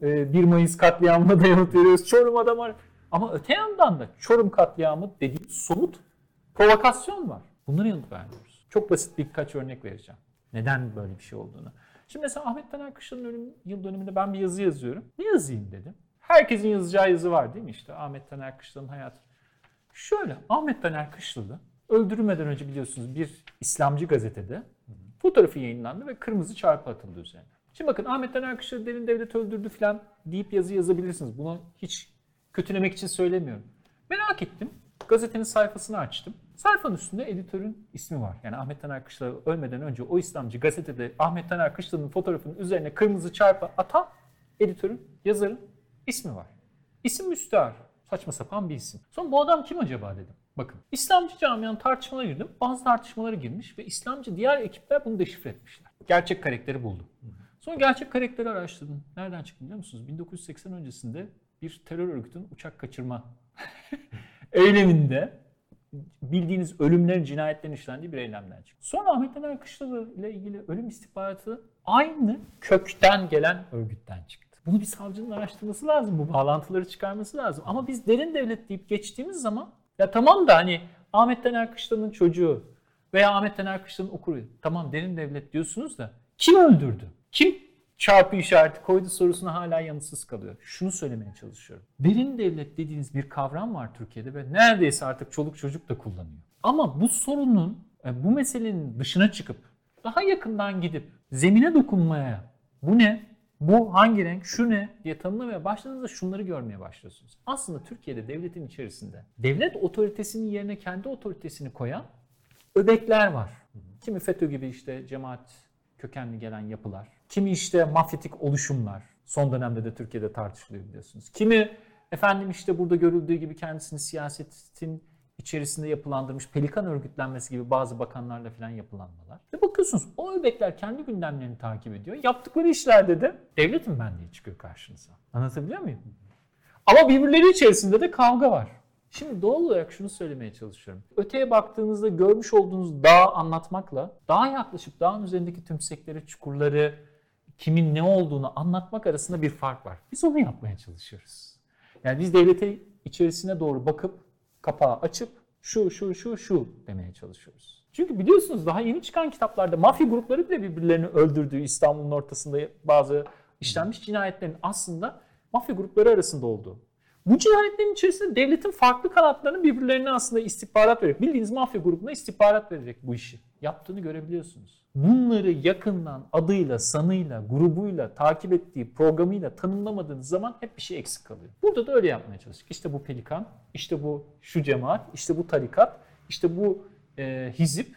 1 Mayıs katliamına da yanıt veriyoruz. Çorum adam var. Ama öte yandan da Çorum katliamı dediğim somut provokasyon var. Bunlara yanıt vermiyoruz. Çok basit birkaç örnek vereceğim. Neden böyle bir şey olduğunu. Şimdi mesela Ahmet Taner Kışla'nın ölüm yıl dönümünde ben bir yazı yazıyorum. Ne yazayım dedim. Herkesin yazacağı yazı var değil mi işte Ahmet Taner Kışla'nın hayatı. Şöyle Ahmet Taner Kışlalı öldürülmeden önce biliyorsunuz bir İslamcı gazetede fotoğrafı yayınlandı ve kırmızı çarpı atıldı üzerine. Şimdi bakın Ahmet Taner Kışlalı derin devlet öldürdü falan deyip yazı yazabilirsiniz. Bunu hiç kötülemek için söylemiyorum. Merak ettim. Gazetenin sayfasını açtım. Sayfanın üstünde editörün ismi var. Yani Ahmet Taner Kışlalı ölmeden önce o İslamcı gazetede Ahmet Taner Kışlalı'nın fotoğrafının üzerine kırmızı çarpı atan editörün, yazarın ismi var. İsim müstahar. Saçma sapan bir isim. Sonra bu adam kim acaba dedim. Bakın İslamcı camianın tartışmalara girdim. Bazı tartışmalara girmiş ve İslamcı diğer ekipler bunu deşifre etmişler. Gerçek karakteri buldum. Sonra gerçek karakteri araştırdım. Nereden çıktı biliyor musunuz? 1980 öncesinde bir terör örgütünün uçak kaçırma eyleminde bildiğiniz ölümlerin, cinayetlerin işlendiği bir eylemden çıktı. Sonra Ahmet Taner Kışlalı ile ilgili ölüm istihbaratı aynı kökten gelen örgütten çıktı. Bunu bir savcının araştırması lazım. Bu bağlantıları çıkarması lazım. Ama biz derin devlet deyip geçtiğimiz zaman ya tamam da hani Ahmet Taner Kışlalı'nın çocuğu veya Ahmet Taner Kışlalı'nın okuru. Tamam derin devlet diyorsunuz da kim öldürdü? Kim çarpı işareti koydu sorusuna hala yanıtsız kalıyor. Şunu söylemeye çalışıyorum. Derin devlet dediğiniz bir kavram var Türkiye'de ve neredeyse artık çoluk çocuk da kullanıyor. Ama bu sorunun, e, bu meselenin dışına çıkıp daha yakından gidip zemine dokunmaya bu ne? Bu hangi renk? Şu ne? diye tanımlamaya başladığınızda şunları görmeye başlıyorsunuz. Aslında Türkiye'de devletin içerisinde devlet otoritesinin yerine kendi otoritesini koyan öbekler var. Kimi FETÖ gibi işte cemaat kökenli gelen yapılar. Kimi işte mafyatik oluşumlar. Son dönemde de Türkiye'de tartışılıyor biliyorsunuz. Kimi efendim işte burada görüldüğü gibi kendisini siyasetin içerisinde yapılandırmış pelikan örgütlenmesi gibi bazı bakanlarla falan yapılanmalar. Ve bakıyorsunuz o öbekler kendi gündemlerini takip ediyor. Yaptıkları işlerde de devletin benliği çıkıyor karşınıza. Anlatabiliyor muyum? Ama birbirleri içerisinde de kavga var. Şimdi doğal olarak şunu söylemeye çalışıyorum. Öteye baktığınızda görmüş olduğunuz dağı anlatmakla dağa yaklaşıp dağın üzerindeki tümsekleri, çukurları, kimin ne olduğunu anlatmak arasında bir fark var. Biz onu yapmaya çalışıyoruz. Yani biz devlete içerisine doğru bakıp kapağı açıp şu şu şu şu demeye çalışıyoruz. Çünkü biliyorsunuz daha yeni çıkan kitaplarda mafya grupları bile birbirlerini öldürdüğü İstanbul'un ortasında bazı işlenmiş cinayetlerin aslında mafya grupları arasında olduğu. Bu cinayetlerin içerisinde devletin farklı kanatlarının birbirlerine aslında istihbarat verecek. Bildiğiniz mafya grubuna istihbarat verecek bu işi. Yaptığını görebiliyorsunuz. Bunları yakından adıyla, sanıyla, grubuyla, takip ettiği programıyla tanımlamadığınız zaman hep bir şey eksik kalıyor. Burada da öyle yapmaya çalıştık. İşte bu pelikan, işte bu şu cemaat, işte bu tarikat, işte bu e, hizip,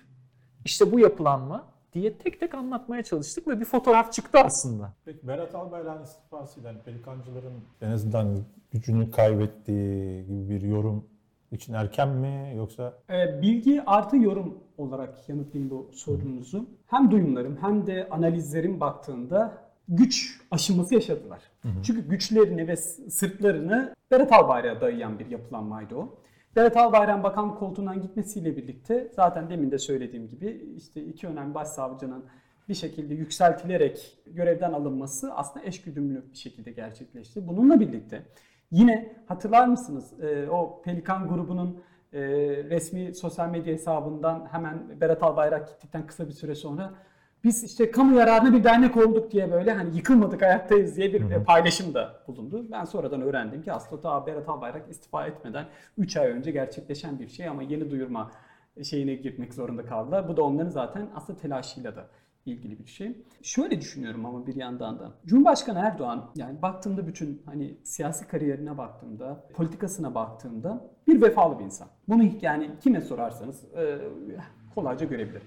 işte bu yapılanma diye tek tek anlatmaya çalıştık ve bir fotoğraf çıktı aslında. Peki Berat Albayrak'ın istifasıyla hani pelikancıların en azından gücünü kaybettiği gibi bir yorum için erken mi yoksa Ee, bilgi artı yorum olarak yanıtlayayım bu sorunuzu. Hem duyumlarım hem de analizlerim baktığında güç aşılması yaşadılar. Çünkü güçlerini ve sırtlarını Berat Albayrak'a dayayan bir yapılanmaydı o. Berat Albayrak'ın bakanlık koltuğundan gitmesiyle birlikte zaten demin de söylediğim gibi işte iki önemli başsavcının bir şekilde yükseltilerek görevden alınması aslında eşgüdümlü bir şekilde gerçekleşti. Bununla birlikte yine hatırlar mısınız e, o Pelikan grubunun e, resmi sosyal medya hesabından hemen Berat Albayrak gittikten kısa bir süre sonra biz işte kamu yararına bir dernek olduk diye böyle hani yıkılmadık ayaktayız diye bir e, paylaşım da bulundu. Ben sonradan öğrendim ki aslında Berat Albayrak istifa etmeden 3 ay önce gerçekleşen bir şey ama yeni duyurma şeyine girmek zorunda kaldılar. Bu da onların zaten aslında telaşıyla da ilgili bir şey. Şöyle düşünüyorum ama bir yandan da. Cumhurbaşkanı Erdoğan yani baktığımda bütün hani siyasi kariyerine baktığımda, politikasına baktığımda bir vefalı bir insan. Bunu yani kime sorarsanız e, kolayca görebilir.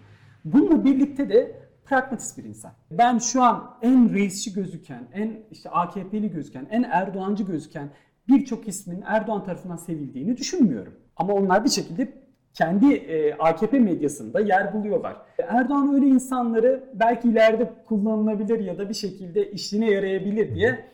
Bununla birlikte de pragmatist bir insan. Ben şu an en reisçi gözüken, en işte AKP'li gözüken, en Erdoğancı gözüken birçok ismin Erdoğan tarafından sevildiğini düşünmüyorum. Ama onlar bir şekilde kendi e, AKP medyasında yer buluyorlar. Erdoğan öyle insanları belki ileride kullanılabilir ya da bir şekilde işine yarayabilir diye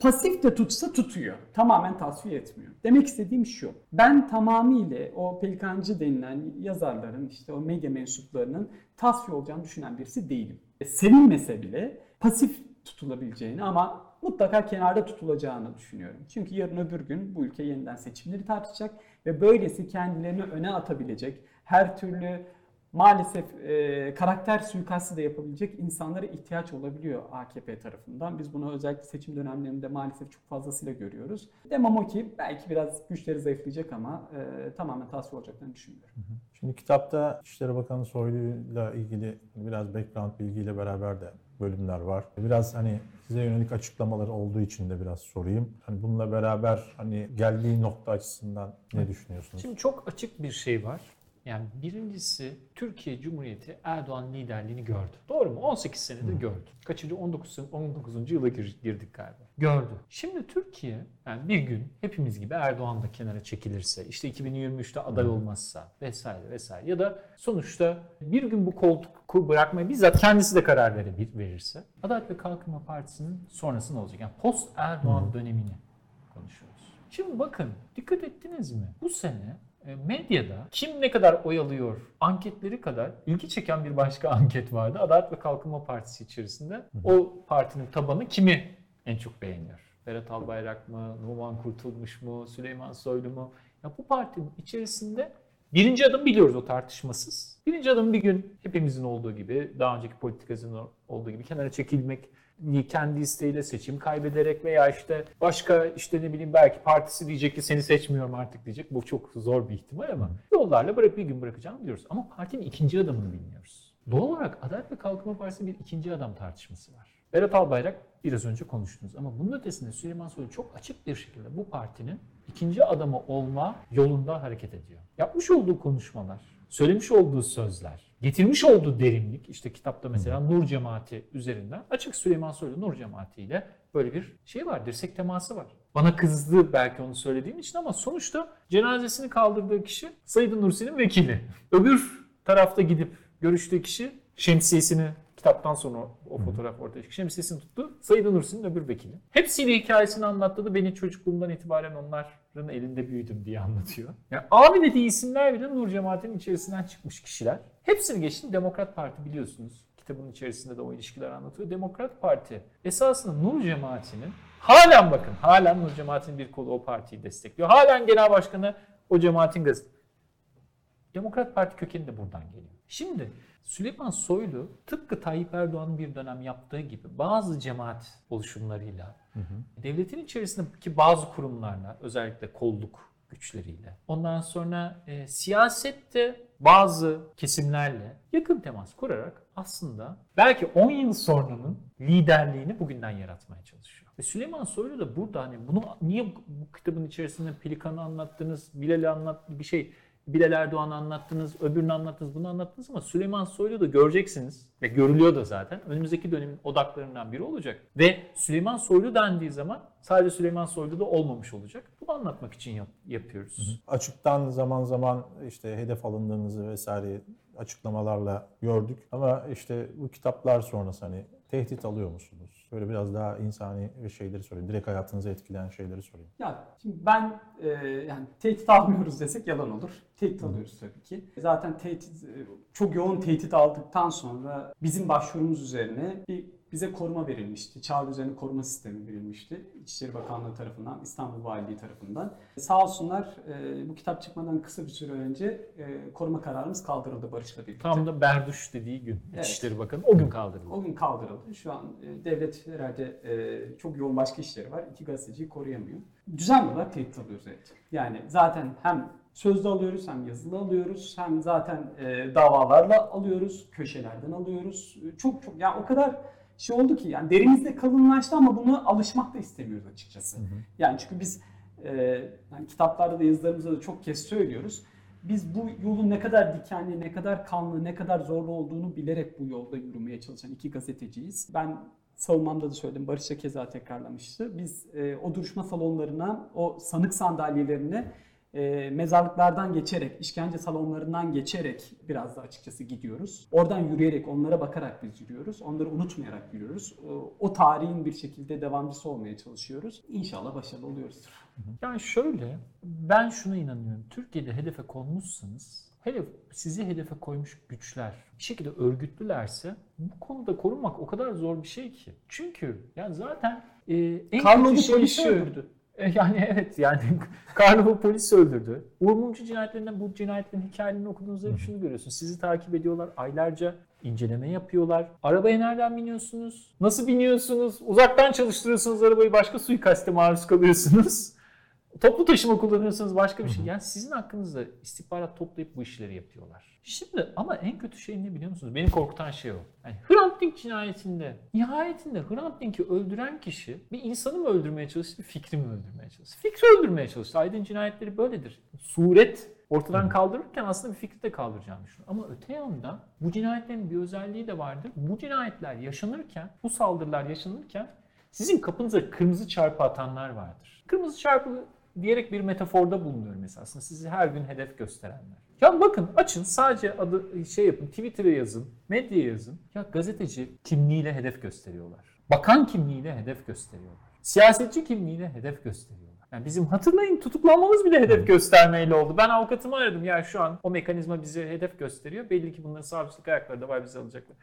pasif de tutsa tutuyor. Tamamen tasfiye etmiyor. Demek istediğim şu. Ben tamamıyla o pelikancı denilen yazarların işte o medya mensuplarının tasfiye olacağını düşünen birisi değilim. E, Sevilmese bile pasif tutulabileceğini ama mutlaka kenarda tutulacağını düşünüyorum. Çünkü yarın öbür gün bu ülke yeniden seçimleri tartışacak ve böylesi kendilerini öne atabilecek her türlü maalesef e, karakter suikastı da yapabilecek insanlara ihtiyaç olabiliyor AKP tarafından. Biz bunu özellikle seçim dönemlerinde maalesef çok fazlasıyla görüyoruz. Demem o ki belki biraz güçleri zayıflayacak ama e, tamamen tasfiye olacaklarını düşünmüyorum. Şimdi kitapta İçişleri Bakanı Soylu'yla ilgili biraz background bilgiyle beraber de bölümler var. Biraz hani size yönelik açıklamaları olduğu için de biraz sorayım. Hani bununla beraber hani geldiği nokta açısından ne düşünüyorsunuz? Şimdi çok açık bir şey var. Yani birincisi Türkiye Cumhuriyeti Erdoğan liderliğini gördü. Doğru mu? 18 senedir gördü. Kaçıncı? 19. 19. yıla gir- girdik galiba. Gördü. Şimdi Türkiye yani bir gün hepimiz gibi Erdoğan da kenara çekilirse, işte 2023'te aday olmazsa vesaire vesaire ya da sonuçta bir gün bu koltuğu bırakmaya bizzat kendisi de karar verebilir, verirse Adalet ve Kalkınma Partisi'nin sonrası ne olacak? Yani post Erdoğan dönemini konuşuyoruz. Şimdi bakın dikkat ettiniz mi? Bu sene medyada kim ne kadar oy alıyor anketleri kadar ilgi çeken bir başka anket vardı. Adalet ve Kalkınma Partisi içerisinde o partinin tabanı kimi en çok beğeniyor? Berat Albayrak mı, Numan Kurtulmuş mu, Süleyman Soylu mu? Ya bu partinin içerisinde birinci adım biliyoruz o tartışmasız. Birinci adım bir gün hepimizin olduğu gibi, daha önceki politikasının olduğu gibi kenara çekilmek, kendi isteğiyle seçim kaybederek veya işte başka işte ne bileyim belki partisi diyecek ki seni seçmiyorum artık diyecek. Bu çok zor bir ihtimal ama yollarla bırak bir gün bırakacağını biliyoruz. Ama partinin ikinci adımını bilmiyoruz. Doğal olarak Adalet ve Kalkınma Partisi bir ikinci adam tartışması var. Berat Albayrak biraz önce konuştunuz ama bunun ötesinde Süleyman Soylu çok açık bir şekilde bu partinin ikinci adamı olma yolunda hareket ediyor. Yapmış olduğu konuşmalar, söylemiş olduğu sözler, getirmiş olduğu derinlik işte kitapta mesela Nur Cemaati üzerinden açık Süleyman Soylu Nur Cemaati ile böyle bir şey var, dirsek teması var. Bana kızdı belki onu söylediğim için ama sonuçta cenazesini kaldırdığı kişi Said Nursi'nin vekili. Öbür tarafta gidip görüştüğü kişi şemsiyesini kitaptan sonra o fotoğraf ortaya çıktı. Şemsiyesini tuttu. Said Nursi'nin öbür vekili. Hepsiyle hikayesini anlattı da beni çocukluğumdan itibaren onların elinde büyüdüm diye anlatıyor. Yani abi dediği isimler bile Nur Cemaati'nin içerisinden çıkmış kişiler. Hepsini geçtim Demokrat Parti biliyorsunuz. Kitabın içerisinde de o ilişkiler anlatıyor. Demokrat Parti esasında Nur Cemaati'nin halen bakın halen Nur Cemaati'nin bir kolu o partiyi destekliyor. Halen genel başkanı o cemaatin gazete. Demokrat Parti kökeni de buradan geliyor. Şimdi Süleyman Soylu tıpkı Tayyip Erdoğan'ın bir dönem yaptığı gibi bazı cemaat oluşumlarıyla devletin içerisindeki bazı kurumlarla özellikle kolluk güçleriyle ondan sonra e, siyasette bazı kesimlerle yakın temas kurarak aslında belki 10 yıl sonranın liderliğini bugünden yaratmaya çalışıyor. Ve Süleyman Soylu da burada hani bunu niye bu, kitabın içerisinde Pelikan'ı anlattınız, Bilal'i anlattınız bir şey Bilal Erdoğan'ı anlattınız, öbürünü anlattınız, bunu anlattınız ama Süleyman Soylu da göreceksiniz ve görülüyor da zaten. Önümüzdeki dönemin odaklarından biri olacak. Ve Süleyman Soylu dendiği zaman sadece Süleyman Soylu da olmamış olacak. Bunu anlatmak için yap- yapıyoruz. Açıktan zaman zaman işte hedef alındığınızı vesaire açıklamalarla gördük. Ama işte bu kitaplar sonrası hani tehdit alıyor musunuz? Böyle biraz daha insani şeyleri sorayım. Direkt hayatınızı etkileyen şeyleri sorayım. Ya şimdi ben e, yani tehdit almıyoruz desek yalan olur. Tehdit alıyoruz tabii ki. Zaten tehdit e, çok yoğun tehdit aldıktan sonra bizim başvurumuz üzerine bir bize koruma verilmişti. Çağrı üzerine koruma sistemi verilmişti. İçişleri Bakanlığı tarafından, İstanbul Valiliği tarafından. Sağ olsunlar e, bu kitap çıkmadan kısa bir süre önce e, koruma kararımız kaldırıldı Barış'la birlikte. Tam da Berduş dediği gün Evet. İçişleri Bakanı o gün kaldırıldı. O gün kaldırıldı. Şu an e, devlet herhalde e, çok yoğun başka işleri var. İki gazeteciyi koruyamıyor. Düzenli olarak tehdit alıyoruz evet. Yani zaten hem sözlü alıyoruz hem yazılı alıyoruz hem zaten e, davalarla alıyoruz, köşelerden alıyoruz. Çok çok yani o kadar şey oldu ki yani derimizde kalınlaştı ama bunu alışmak da istemiyoruz açıkçası. Yani çünkü biz e, yani kitaplarda da yazılarımızda da çok kez söylüyoruz. Biz bu yolun ne kadar dikenli, ne kadar kanlı, ne kadar zorlu olduğunu bilerek bu yolda yürümeye çalışan iki gazeteciyiz. Ben savunmamda da söyledim, Barış da keza tekrarlamıştı. Biz e, o duruşma salonlarına, o sanık sandalyelerine e, mezarlıklardan geçerek, işkence salonlarından geçerek biraz da açıkçası gidiyoruz. Oradan yürüyerek, onlara bakarak biz yürüyoruz. Onları unutmayarak yürüyoruz. O, o tarihin bir şekilde devamcısı olmaya çalışıyoruz. İnşallah başarılı oluyoruzdur. Yani şöyle, ben şuna inanıyorum. Türkiye'de hedefe konmuşsanız, hele sizi hedefe koymuş güçler bir şekilde örgütlülerse bu konuda korunmak o kadar zor bir şey ki. Çünkü yani zaten e, en Karlov'u kötü şey şu. öldürdü. Yani evet yani Karlov'u polis öldürdü. Uğur Mumcu cinayetlerinden bu cinayetlerin hikayelerini okuduğunuzda şunu görüyorsunuz. Sizi takip ediyorlar. Aylarca inceleme yapıyorlar. Arabaya nereden biniyorsunuz? Nasıl biniyorsunuz? Uzaktan çalıştırıyorsunuz arabayı. Başka suikaste maruz kalıyorsunuz. Toplu taşıma kullanıyorsanız başka bir şey. Yani sizin hakkınızda istihbarat toplayıp bu işleri yapıyorlar. Şimdi ama en kötü şey ne biliyor musunuz? Beni korkutan şey o. Yani Hrant Dink cinayetinde nihayetinde Hrant Dink'i öldüren kişi bir insanı mı öldürmeye çalıştı, bir fikri mi öldürmeye çalıştı? Fikri öldürmeye çalıştı. Aydın cinayetleri böyledir. Suret ortadan kaldırırken aslında bir fikri de kaldıracağını düşünüyor. Ama öte yandan bu cinayetlerin bir özelliği de vardır. Bu cinayetler yaşanırken, bu saldırılar yaşanırken sizin kapınıza kırmızı çarpı atanlar vardır. Kırmızı çarpı diyerek bir metaforda bulunuyorum esasında. Sizi her gün hedef gösterenler. Ya bakın açın sadece adı şey yapın Twitter'a yazın, medyaya yazın. Ya gazeteci kimliğiyle hedef gösteriyorlar. Bakan kimliğiyle hedef gösteriyorlar. Siyasetçi kimliğiyle hedef gösteriyorlar. Yani bizim hatırlayın tutuklanmamız bile hedef göstermeyle oldu. Ben avukatımı aradım. Ya şu an o mekanizma bize hedef gösteriyor. Belli ki bunların savcılık ayakları da var bizi alacaklar.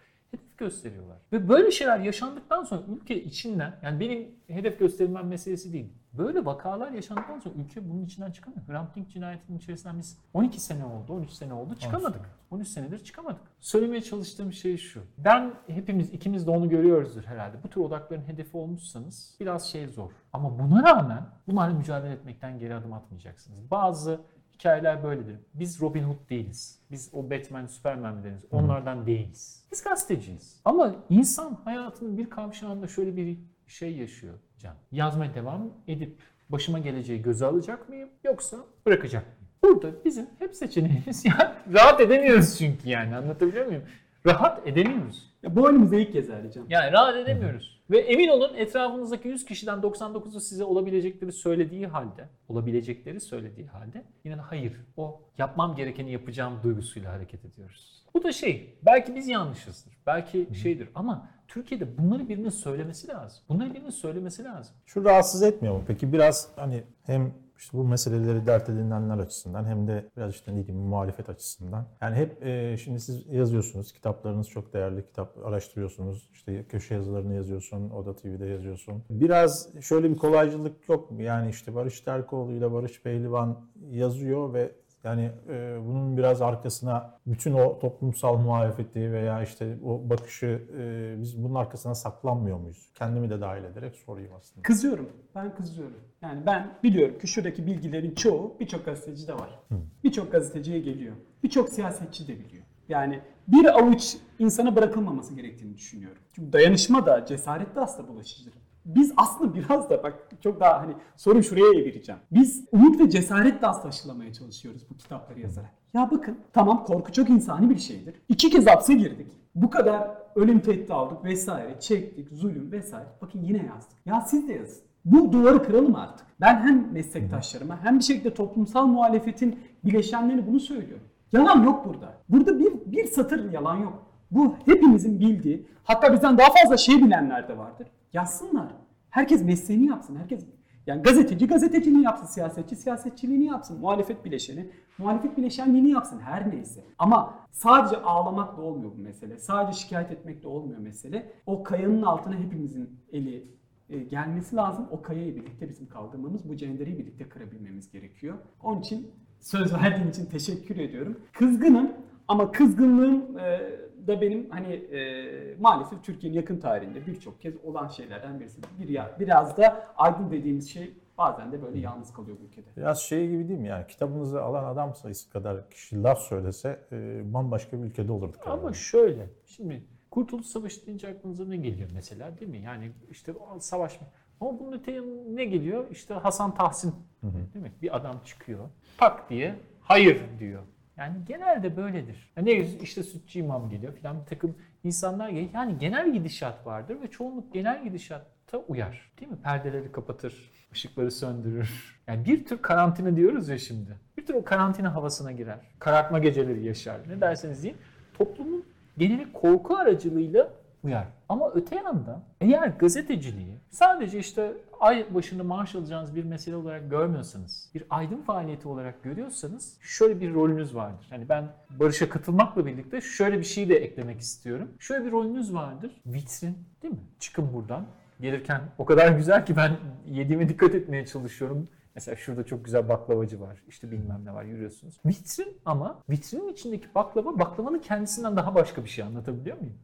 Gösteriyorlar. Ve böyle şeyler yaşandıktan sonra ülke içinden yani benim hedef gösterilmem meselesi değil. Böyle vakalar yaşandıktan sonra ülke bunun içinden çıkamıyor. Hrant Dink cinayetinin içerisinden biz 12 sene oldu, 13 sene oldu çıkamadık. 13 senedir çıkamadık. Söylemeye çalıştığım şey şu. Ben hepimiz ikimiz de onu görüyoruzdur herhalde. Bu tür odakların hedefi olmuşsanız biraz şey zor. Ama buna rağmen bunlarla mücadele etmekten geri adım atmayacaksınız. Bazı hikayeler böyledir. Biz Robin Hood değiliz. Biz o Batman, Superman mi deriz? Onlardan değiliz. Biz gazeteciyiz. Ama insan hayatının bir kavşağında şöyle bir şey yaşıyor Can. Yazmaya devam edip başıma geleceği göze alacak mıyım yoksa bırakacak mıyım? Burada bizim hep seçeneğimiz ya rahat edemiyoruz çünkü yani anlatabiliyor muyum? Rahat edemiyoruz. Ya bu önümüze ilk kez Ercan. Yani rahat edemiyoruz. Ve emin olun etrafınızdaki 100 kişiden 99'u size olabilecekleri söylediği halde, olabilecekleri söylediği halde yine hayır o yapmam gerekeni yapacağım duygusuyla hareket ediyoruz. Bu da şey, belki biz yanlışızdır, belki şeydir ama Türkiye'de bunları birinin söylemesi lazım. Bunları birinin söylemesi lazım. Şu rahatsız etmiyor mu? Peki biraz hani hem işte bu meseleleri dert edinenler açısından hem de biraz işte ne diyeyim muhalefet açısından. Yani hep e, şimdi siz yazıyorsunuz, kitaplarınız çok değerli, kitap araştırıyorsunuz. İşte köşe yazılarını yazıyorsun, Oda TV'de yazıyorsun. Biraz şöyle bir kolaycılık yok mu? Yani işte Barış Terkoğlu ile Barış Pehlivan yazıyor ve yani e, bunun biraz arkasına bütün o toplumsal muhalefeti veya işte o bakışı e, biz bunun arkasına saklanmıyor muyuz? Kendimi de dahil ederek sorayım aslında. Kızıyorum. Ben kızıyorum. Yani ben biliyorum ki şuradaki bilgilerin çoğu birçok gazeteci de var. Birçok gazeteciye geliyor. Birçok siyasetçi de biliyor. Yani bir avuç insana bırakılmaması gerektiğini düşünüyorum. Çünkü dayanışma da cesaret de aslında bulaşıcıdır. Biz aslında biraz da bak çok daha hani soru şuraya evireceğim. Biz umut ve cesaretle aslında aşılamaya çalışıyoruz bu kitapları yazarak. Ya bakın tamam korku çok insani bir şeydir. İki kez hapse girdik. Bu kadar ölüm tehdidi aldık vesaire, çektik, zulüm vesaire. Bakın yine yazdık. Ya siz de yazın. Bu duvarı kıralım artık. Ben hem meslektaşlarıma hem bir şekilde toplumsal muhalefetin bileşenlerine bunu söylüyorum. Yalan yok burada. Burada bir, bir satır yalan yok. Bu hepimizin bildiği, hatta bizden daha fazla şey bilenler de vardır. Yazsınlar. Herkes mesleğini yapsın. Herkes yani gazeteci gazeteciliğini yapsın, siyasetçi siyasetçiliğini yapsın, muhalefet bileşeni muhalefet bileşenliğini yapsın her neyse. Ama sadece ağlamakla olmuyor bu mesele. Sadece şikayet etmekle olmuyor mesele. O kayanın altına hepimizin eli e, gelmesi lazım. O kayayı birlikte bizim kaldırmamız, bu cenderi birlikte kırabilmemiz gerekiyor. Onun için söz verdiğin için teşekkür ediyorum. Kızgınım ama kızgınlığım e, da benim hani e, maalesef Türkiye'nin yakın tarihinde birçok kez olan şeylerden birisi. Bir ya, biraz da aydın dediğimiz şey bazen de böyle yalnız kalıyor bu ülkede. Biraz şey gibi değil mi yani kitabınızı alan adam sayısı kadar kişi laf söylese e, bambaşka bir ülkede olurduk. Ama herhalde. şöyle, şimdi Kurtuluş Savaşı deyince aklınıza ne geliyor mesela değil mi? Yani işte o savaş mı? Ama bunun öte ne geliyor? İşte Hasan Tahsin değil mi? Bir adam çıkıyor, tak diye hayır diyor. Yani genelde böyledir. Yani işte sütçü imam geliyor falan bir takım insanlar geliyor. Yani genel gidişat vardır ve çoğunluk genel gidişatta uyar. Değil mi? Perdeleri kapatır, ışıkları söndürür. Yani bir tür karantina diyoruz ya şimdi. Bir tür o karantina havasına girer. Karartma geceleri yaşar. Ne derseniz deyin. Toplumun geneli korku aracılığıyla uyar. Ama öte yandan eğer gazeteciliği sadece işte ay başında maaş alacağınız bir mesele olarak görmüyorsanız, bir aydın faaliyeti olarak görüyorsanız şöyle bir rolünüz vardır. Hani ben Barış'a katılmakla birlikte şöyle bir şey de eklemek istiyorum. Şöyle bir rolünüz vardır. Vitrin değil mi? Çıkın buradan. Gelirken o kadar güzel ki ben yediğime dikkat etmeye çalışıyorum. Mesela şurada çok güzel baklavacı var. İşte bilmem ne var yürüyorsunuz. Vitrin ama vitrinin içindeki baklava baklavanın kendisinden daha başka bir şey anlatabiliyor muyum?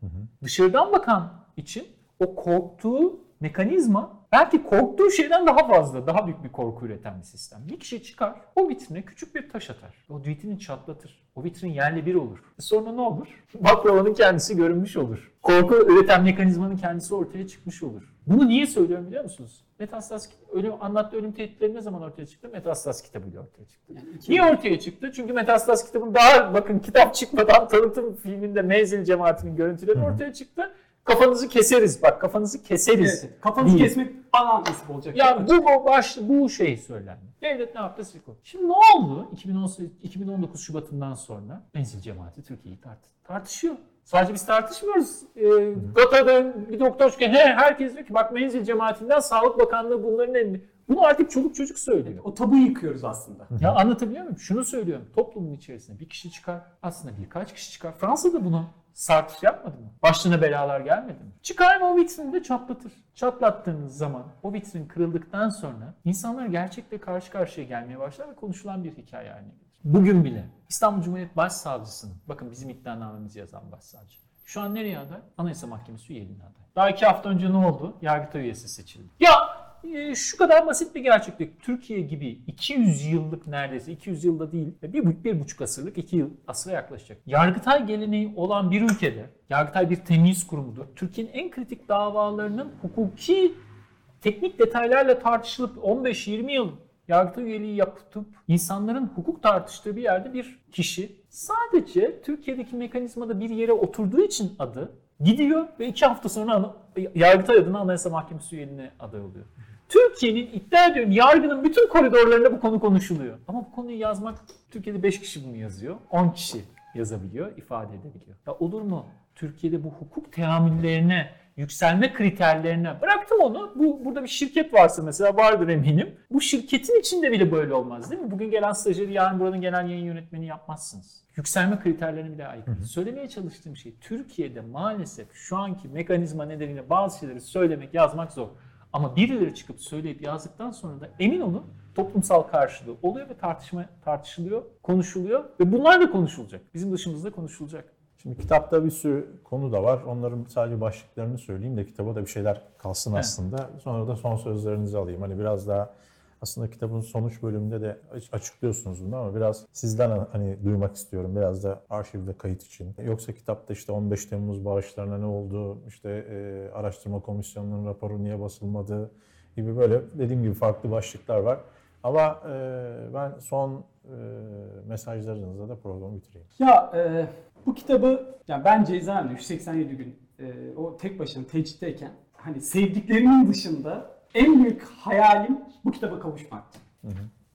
Dışarıdan bakan için o korktuğu mekanizma belki korktuğu şeyden daha fazla, daha büyük bir korku üreten bir sistem. Bir kişi çıkar, o vitrine küçük bir taş atar. O vitrini çatlatır. O vitrin yerle bir olur. Sonra ne olur? Baklavanın kendisi görünmüş olur. Korku üreten mekanizmanın kendisi ortaya çıkmış olur. Bunu niye söylüyorum biliyor musunuz? Metastas ölüm, anlattığı ölüm tehditleri ne zaman ortaya çıktı? Metastas kitabıyla ortaya çıktı. Yani Niye ortaya çıktı? Çünkü Metastas kitabın daha bakın kitap çıkmadan tanıtım filminde Menzil cemaatinin görüntüleri ortaya çıktı. Kafanızı keseriz. Bak kafanızı keseriz. Evet, kafanızı Değil. kesmek bana nasip olacak. Ya bu, bu baş bu şey söylendi. Devlet ne yaptı Silikon. Şimdi ne oldu 2018, 2019 Şubat'ından sonra Menzil cemaati Türkiye'yi tart tartışıyor. Sadece biz tartışmıyoruz. Ee, Gata'da bir doktor çıkıyor. He, herkes diyor ki bak Menzil cemaatinden Sağlık Bakanlığı bunların elinde. Bunu artık çoluk çocuk söylüyor. O tabuyu yıkıyoruz aslında. Ya anlatabiliyor muyum? Şunu söylüyorum. Toplumun içerisinde bir kişi çıkar. Aslında birkaç kişi çıkar. Fransa'da bunu Sartre yapmadı mı? Başına belalar gelmedi mi? Çıkar ve o vitrini de çatlatır. Çatlattığınız zaman o vitrin kırıldıktan sonra insanlar gerçekle karşı karşıya gelmeye başlar ve konuşulan bir hikaye haline gelir. Bugün bile İstanbul Cumhuriyet Başsavcısının, bakın bizim iddianamemizi yazan başsavcı. Şu an nereye aday? Anayasa Mahkemesi üyeliğine aday. Daha iki hafta önce ne oldu? Yargıtay üyesi seçildi. Ya şu kadar basit bir gerçeklik. Türkiye gibi 200 yıllık neredeyse 200 yılda değil bir, bir buçuk asırlık iki yıl asıra yaklaşacak. Yargıtay geleneği olan bir ülkede Yargıtay bir temyiz kurumudur. Türkiye'nin en kritik davalarının hukuki teknik detaylarla tartışılıp 15-20 yıl Yargıtay üyeliği yapıp insanların hukuk tartıştığı bir yerde bir kişi sadece Türkiye'deki mekanizmada bir yere oturduğu için adı gidiyor ve iki hafta sonra Yargıtay adına Anayasa Mahkemesi üyeliğine aday oluyor. Türkiye'nin iddia ediyorum yargının bütün koridorlarında bu konu konuşuluyor. Ama bu konuyu yazmak Türkiye'de 5 kişi bunu yazıyor. 10 kişi yazabiliyor, ifade edebiliyor. Ya olur mu? Türkiye'de bu hukuk teamüllerine, yükselme kriterlerine bıraktım onu. Bu burada bir şirket varsa mesela vardır eminim. Bu şirketin içinde bile böyle olmaz değil mi? Bugün gelen stajyeri yarın buranın genel yayın yönetmeni yapmazsınız. Yükselme kriterlerine bile aykırı. Söylemeye çalıştığım şey Türkiye'de maalesef şu anki mekanizma nedeniyle bazı şeyleri söylemek, yazmak zor. Ama birileri çıkıp söyleyip yazdıktan sonra da emin olun toplumsal karşılığı oluyor ve tartışma tartışılıyor, konuşuluyor ve bunlar da konuşulacak. Bizim dışımızda konuşulacak. Şimdi kitapta bir sürü konu da var. Onların sadece başlıklarını söyleyeyim de kitaba da bir şeyler kalsın Evet. aslında. Sonra da son sözlerinizi alayım. Hani biraz daha aslında kitabın sonuç bölümünde de aç- açıklıyorsunuz bunu ama biraz sizden hani duymak istiyorum. Biraz da arşiv ve kayıt için. Yoksa kitapta işte 15 Temmuz bağışlarına ne oldu, işte e, araştırma komisyonunun raporu niye basılmadı gibi böyle dediğim gibi farklı başlıklar var. Ama e, ben son e, mesajlarınızla da programı bitireyim. Ya e, bu kitabı yani ben cezaevinde 187 gün e, o tek başına tecritteyken hani sevdiklerimin dışında en büyük hayalim bu kitaba kavuşmaktı.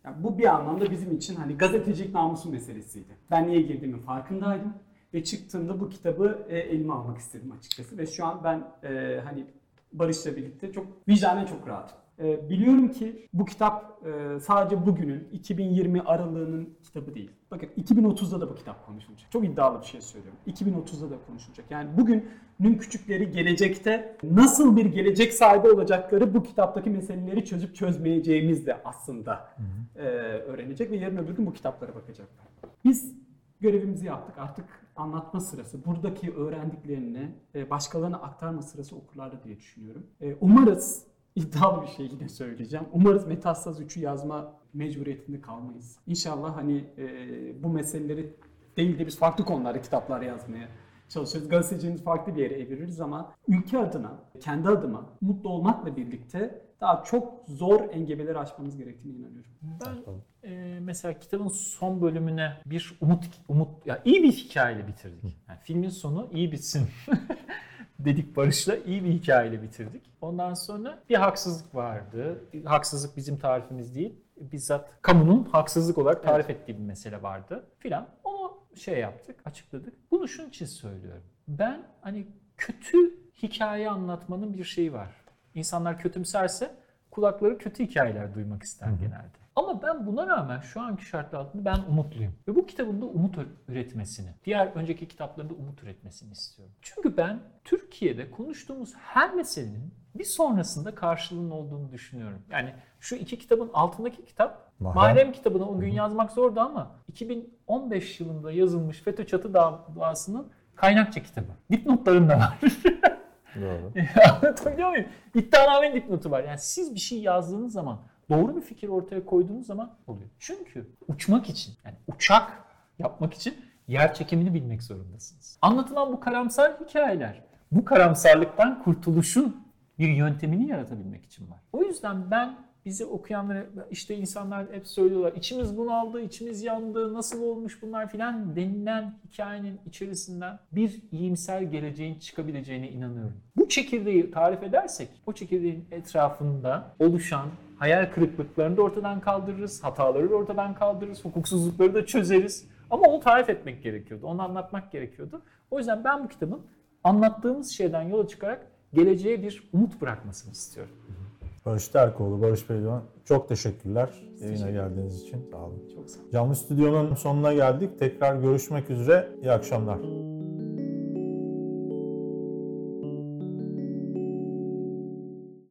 Yani bu bir anlamda bizim için hani gazetecilik namusu meselesiydi. Ben niye girdiğimin farkındaydım ve çıktığımda bu kitabı e, elime almak istedim açıkçası ve şu an ben e, hani Barış'la birlikte çok vicdanen çok rahatım. Ee, biliyorum ki bu kitap e, sadece bugünün 2020 aralığının kitabı değil. Bakın 2030'da da bu kitap konuşulacak. Çok iddialı bir şey söylüyorum. 2030'da da konuşulacak. Yani bugünün küçükleri gelecekte nasıl bir gelecek sahibi olacakları bu kitaptaki meseleleri çözüp çözmeyeceğimiz de aslında e, öğrenecek ve yarın öbür gün bu kitaplara bakacaklar. Biz görevimizi yaptık. Artık anlatma sırası, buradaki öğrendiklerini e, başkalarına aktarma sırası okurlarda diye düşünüyorum. Umarız iddialı bir şey yine söyleyeceğim. Umarız Metastaz 3'ü yazma mecburiyetinde kalmayız. İnşallah hani e, bu meseleleri değil de biz farklı konularda kitaplar yazmaya çalışıyoruz. Gazeteciliğimizi farklı bir yere eviririz ama ülke adına, kendi adıma mutlu olmakla birlikte daha çok zor engebeleri aşmamız gerektiğine inanıyorum. Ben e, mesela kitabın son bölümüne bir umut umut ya iyi bir hikayeyle bitirdik. Yani filmin sonu iyi bitsin dedik Barış'la iyi bir hikayeyle bitirdik. Ondan sonra bir haksızlık vardı. Haksızlık bizim tarifimiz değil. Bizzat kamunun haksızlık olarak tarif ettiği bir mesele vardı filan. Onu şey yaptık, açıkladık. Bunu şunun için söylüyorum. Ben hani kötü hikaye anlatmanın bir şeyi var. İnsanlar kötümserse kulakları kötü hikayeler duymak ister genelde. Ama ben buna rağmen şu anki şartlar altında ben umutluyum. Ve bu kitabın da umut üretmesini, diğer önceki kitaplarında umut üretmesini istiyorum. Çünkü ben Türkiye'de konuştuğumuz her meselenin bir sonrasında karşılığının olduğunu düşünüyorum. Yani şu iki kitabın altındaki kitap Mahrem. Mahrem kitabını o gün yazmak zordu ama 2015 yılında yazılmış FETÖ çatı davasının kaynakça kitabı. Dipnotlarım da var. Doğru. Anlatabiliyor muyum? İddianamenin dipnotu var. Yani siz bir şey yazdığınız zaman, doğru bir fikir ortaya koyduğunuz zaman oluyor. Çünkü uçmak için, yani uçak yapmak için yer çekimini bilmek zorundasınız. Anlatılan bu karamsar hikayeler, bu karamsarlıktan kurtuluşun bir yöntemini yaratabilmek için var. O yüzden ben bizi okuyanlara işte insanlar hep söylüyorlar içimiz bunaldı, içimiz yandı, nasıl olmuş bunlar filan denilen hikayenin içerisinden bir iyimser geleceğin çıkabileceğine inanıyorum. Bu çekirdeği tarif edersek o çekirdeğin etrafında oluşan hayal kırıklıklarını da ortadan kaldırırız, hataları da ortadan kaldırırız, hukuksuzlukları da çözeriz. Ama onu tarif etmek gerekiyordu, onu anlatmak gerekiyordu. O yüzden ben bu kitabın anlattığımız şeyden yola çıkarak geleceğe bir umut bırakmasını istiyorum. Barış Terkoğlu, Barış Pehlivan çok teşekkürler yayına geldiğiniz için. Sağ olun. Çok sağ olun. Canlı Stüdyo'nun sonuna geldik. Tekrar görüşmek üzere. İyi akşamlar.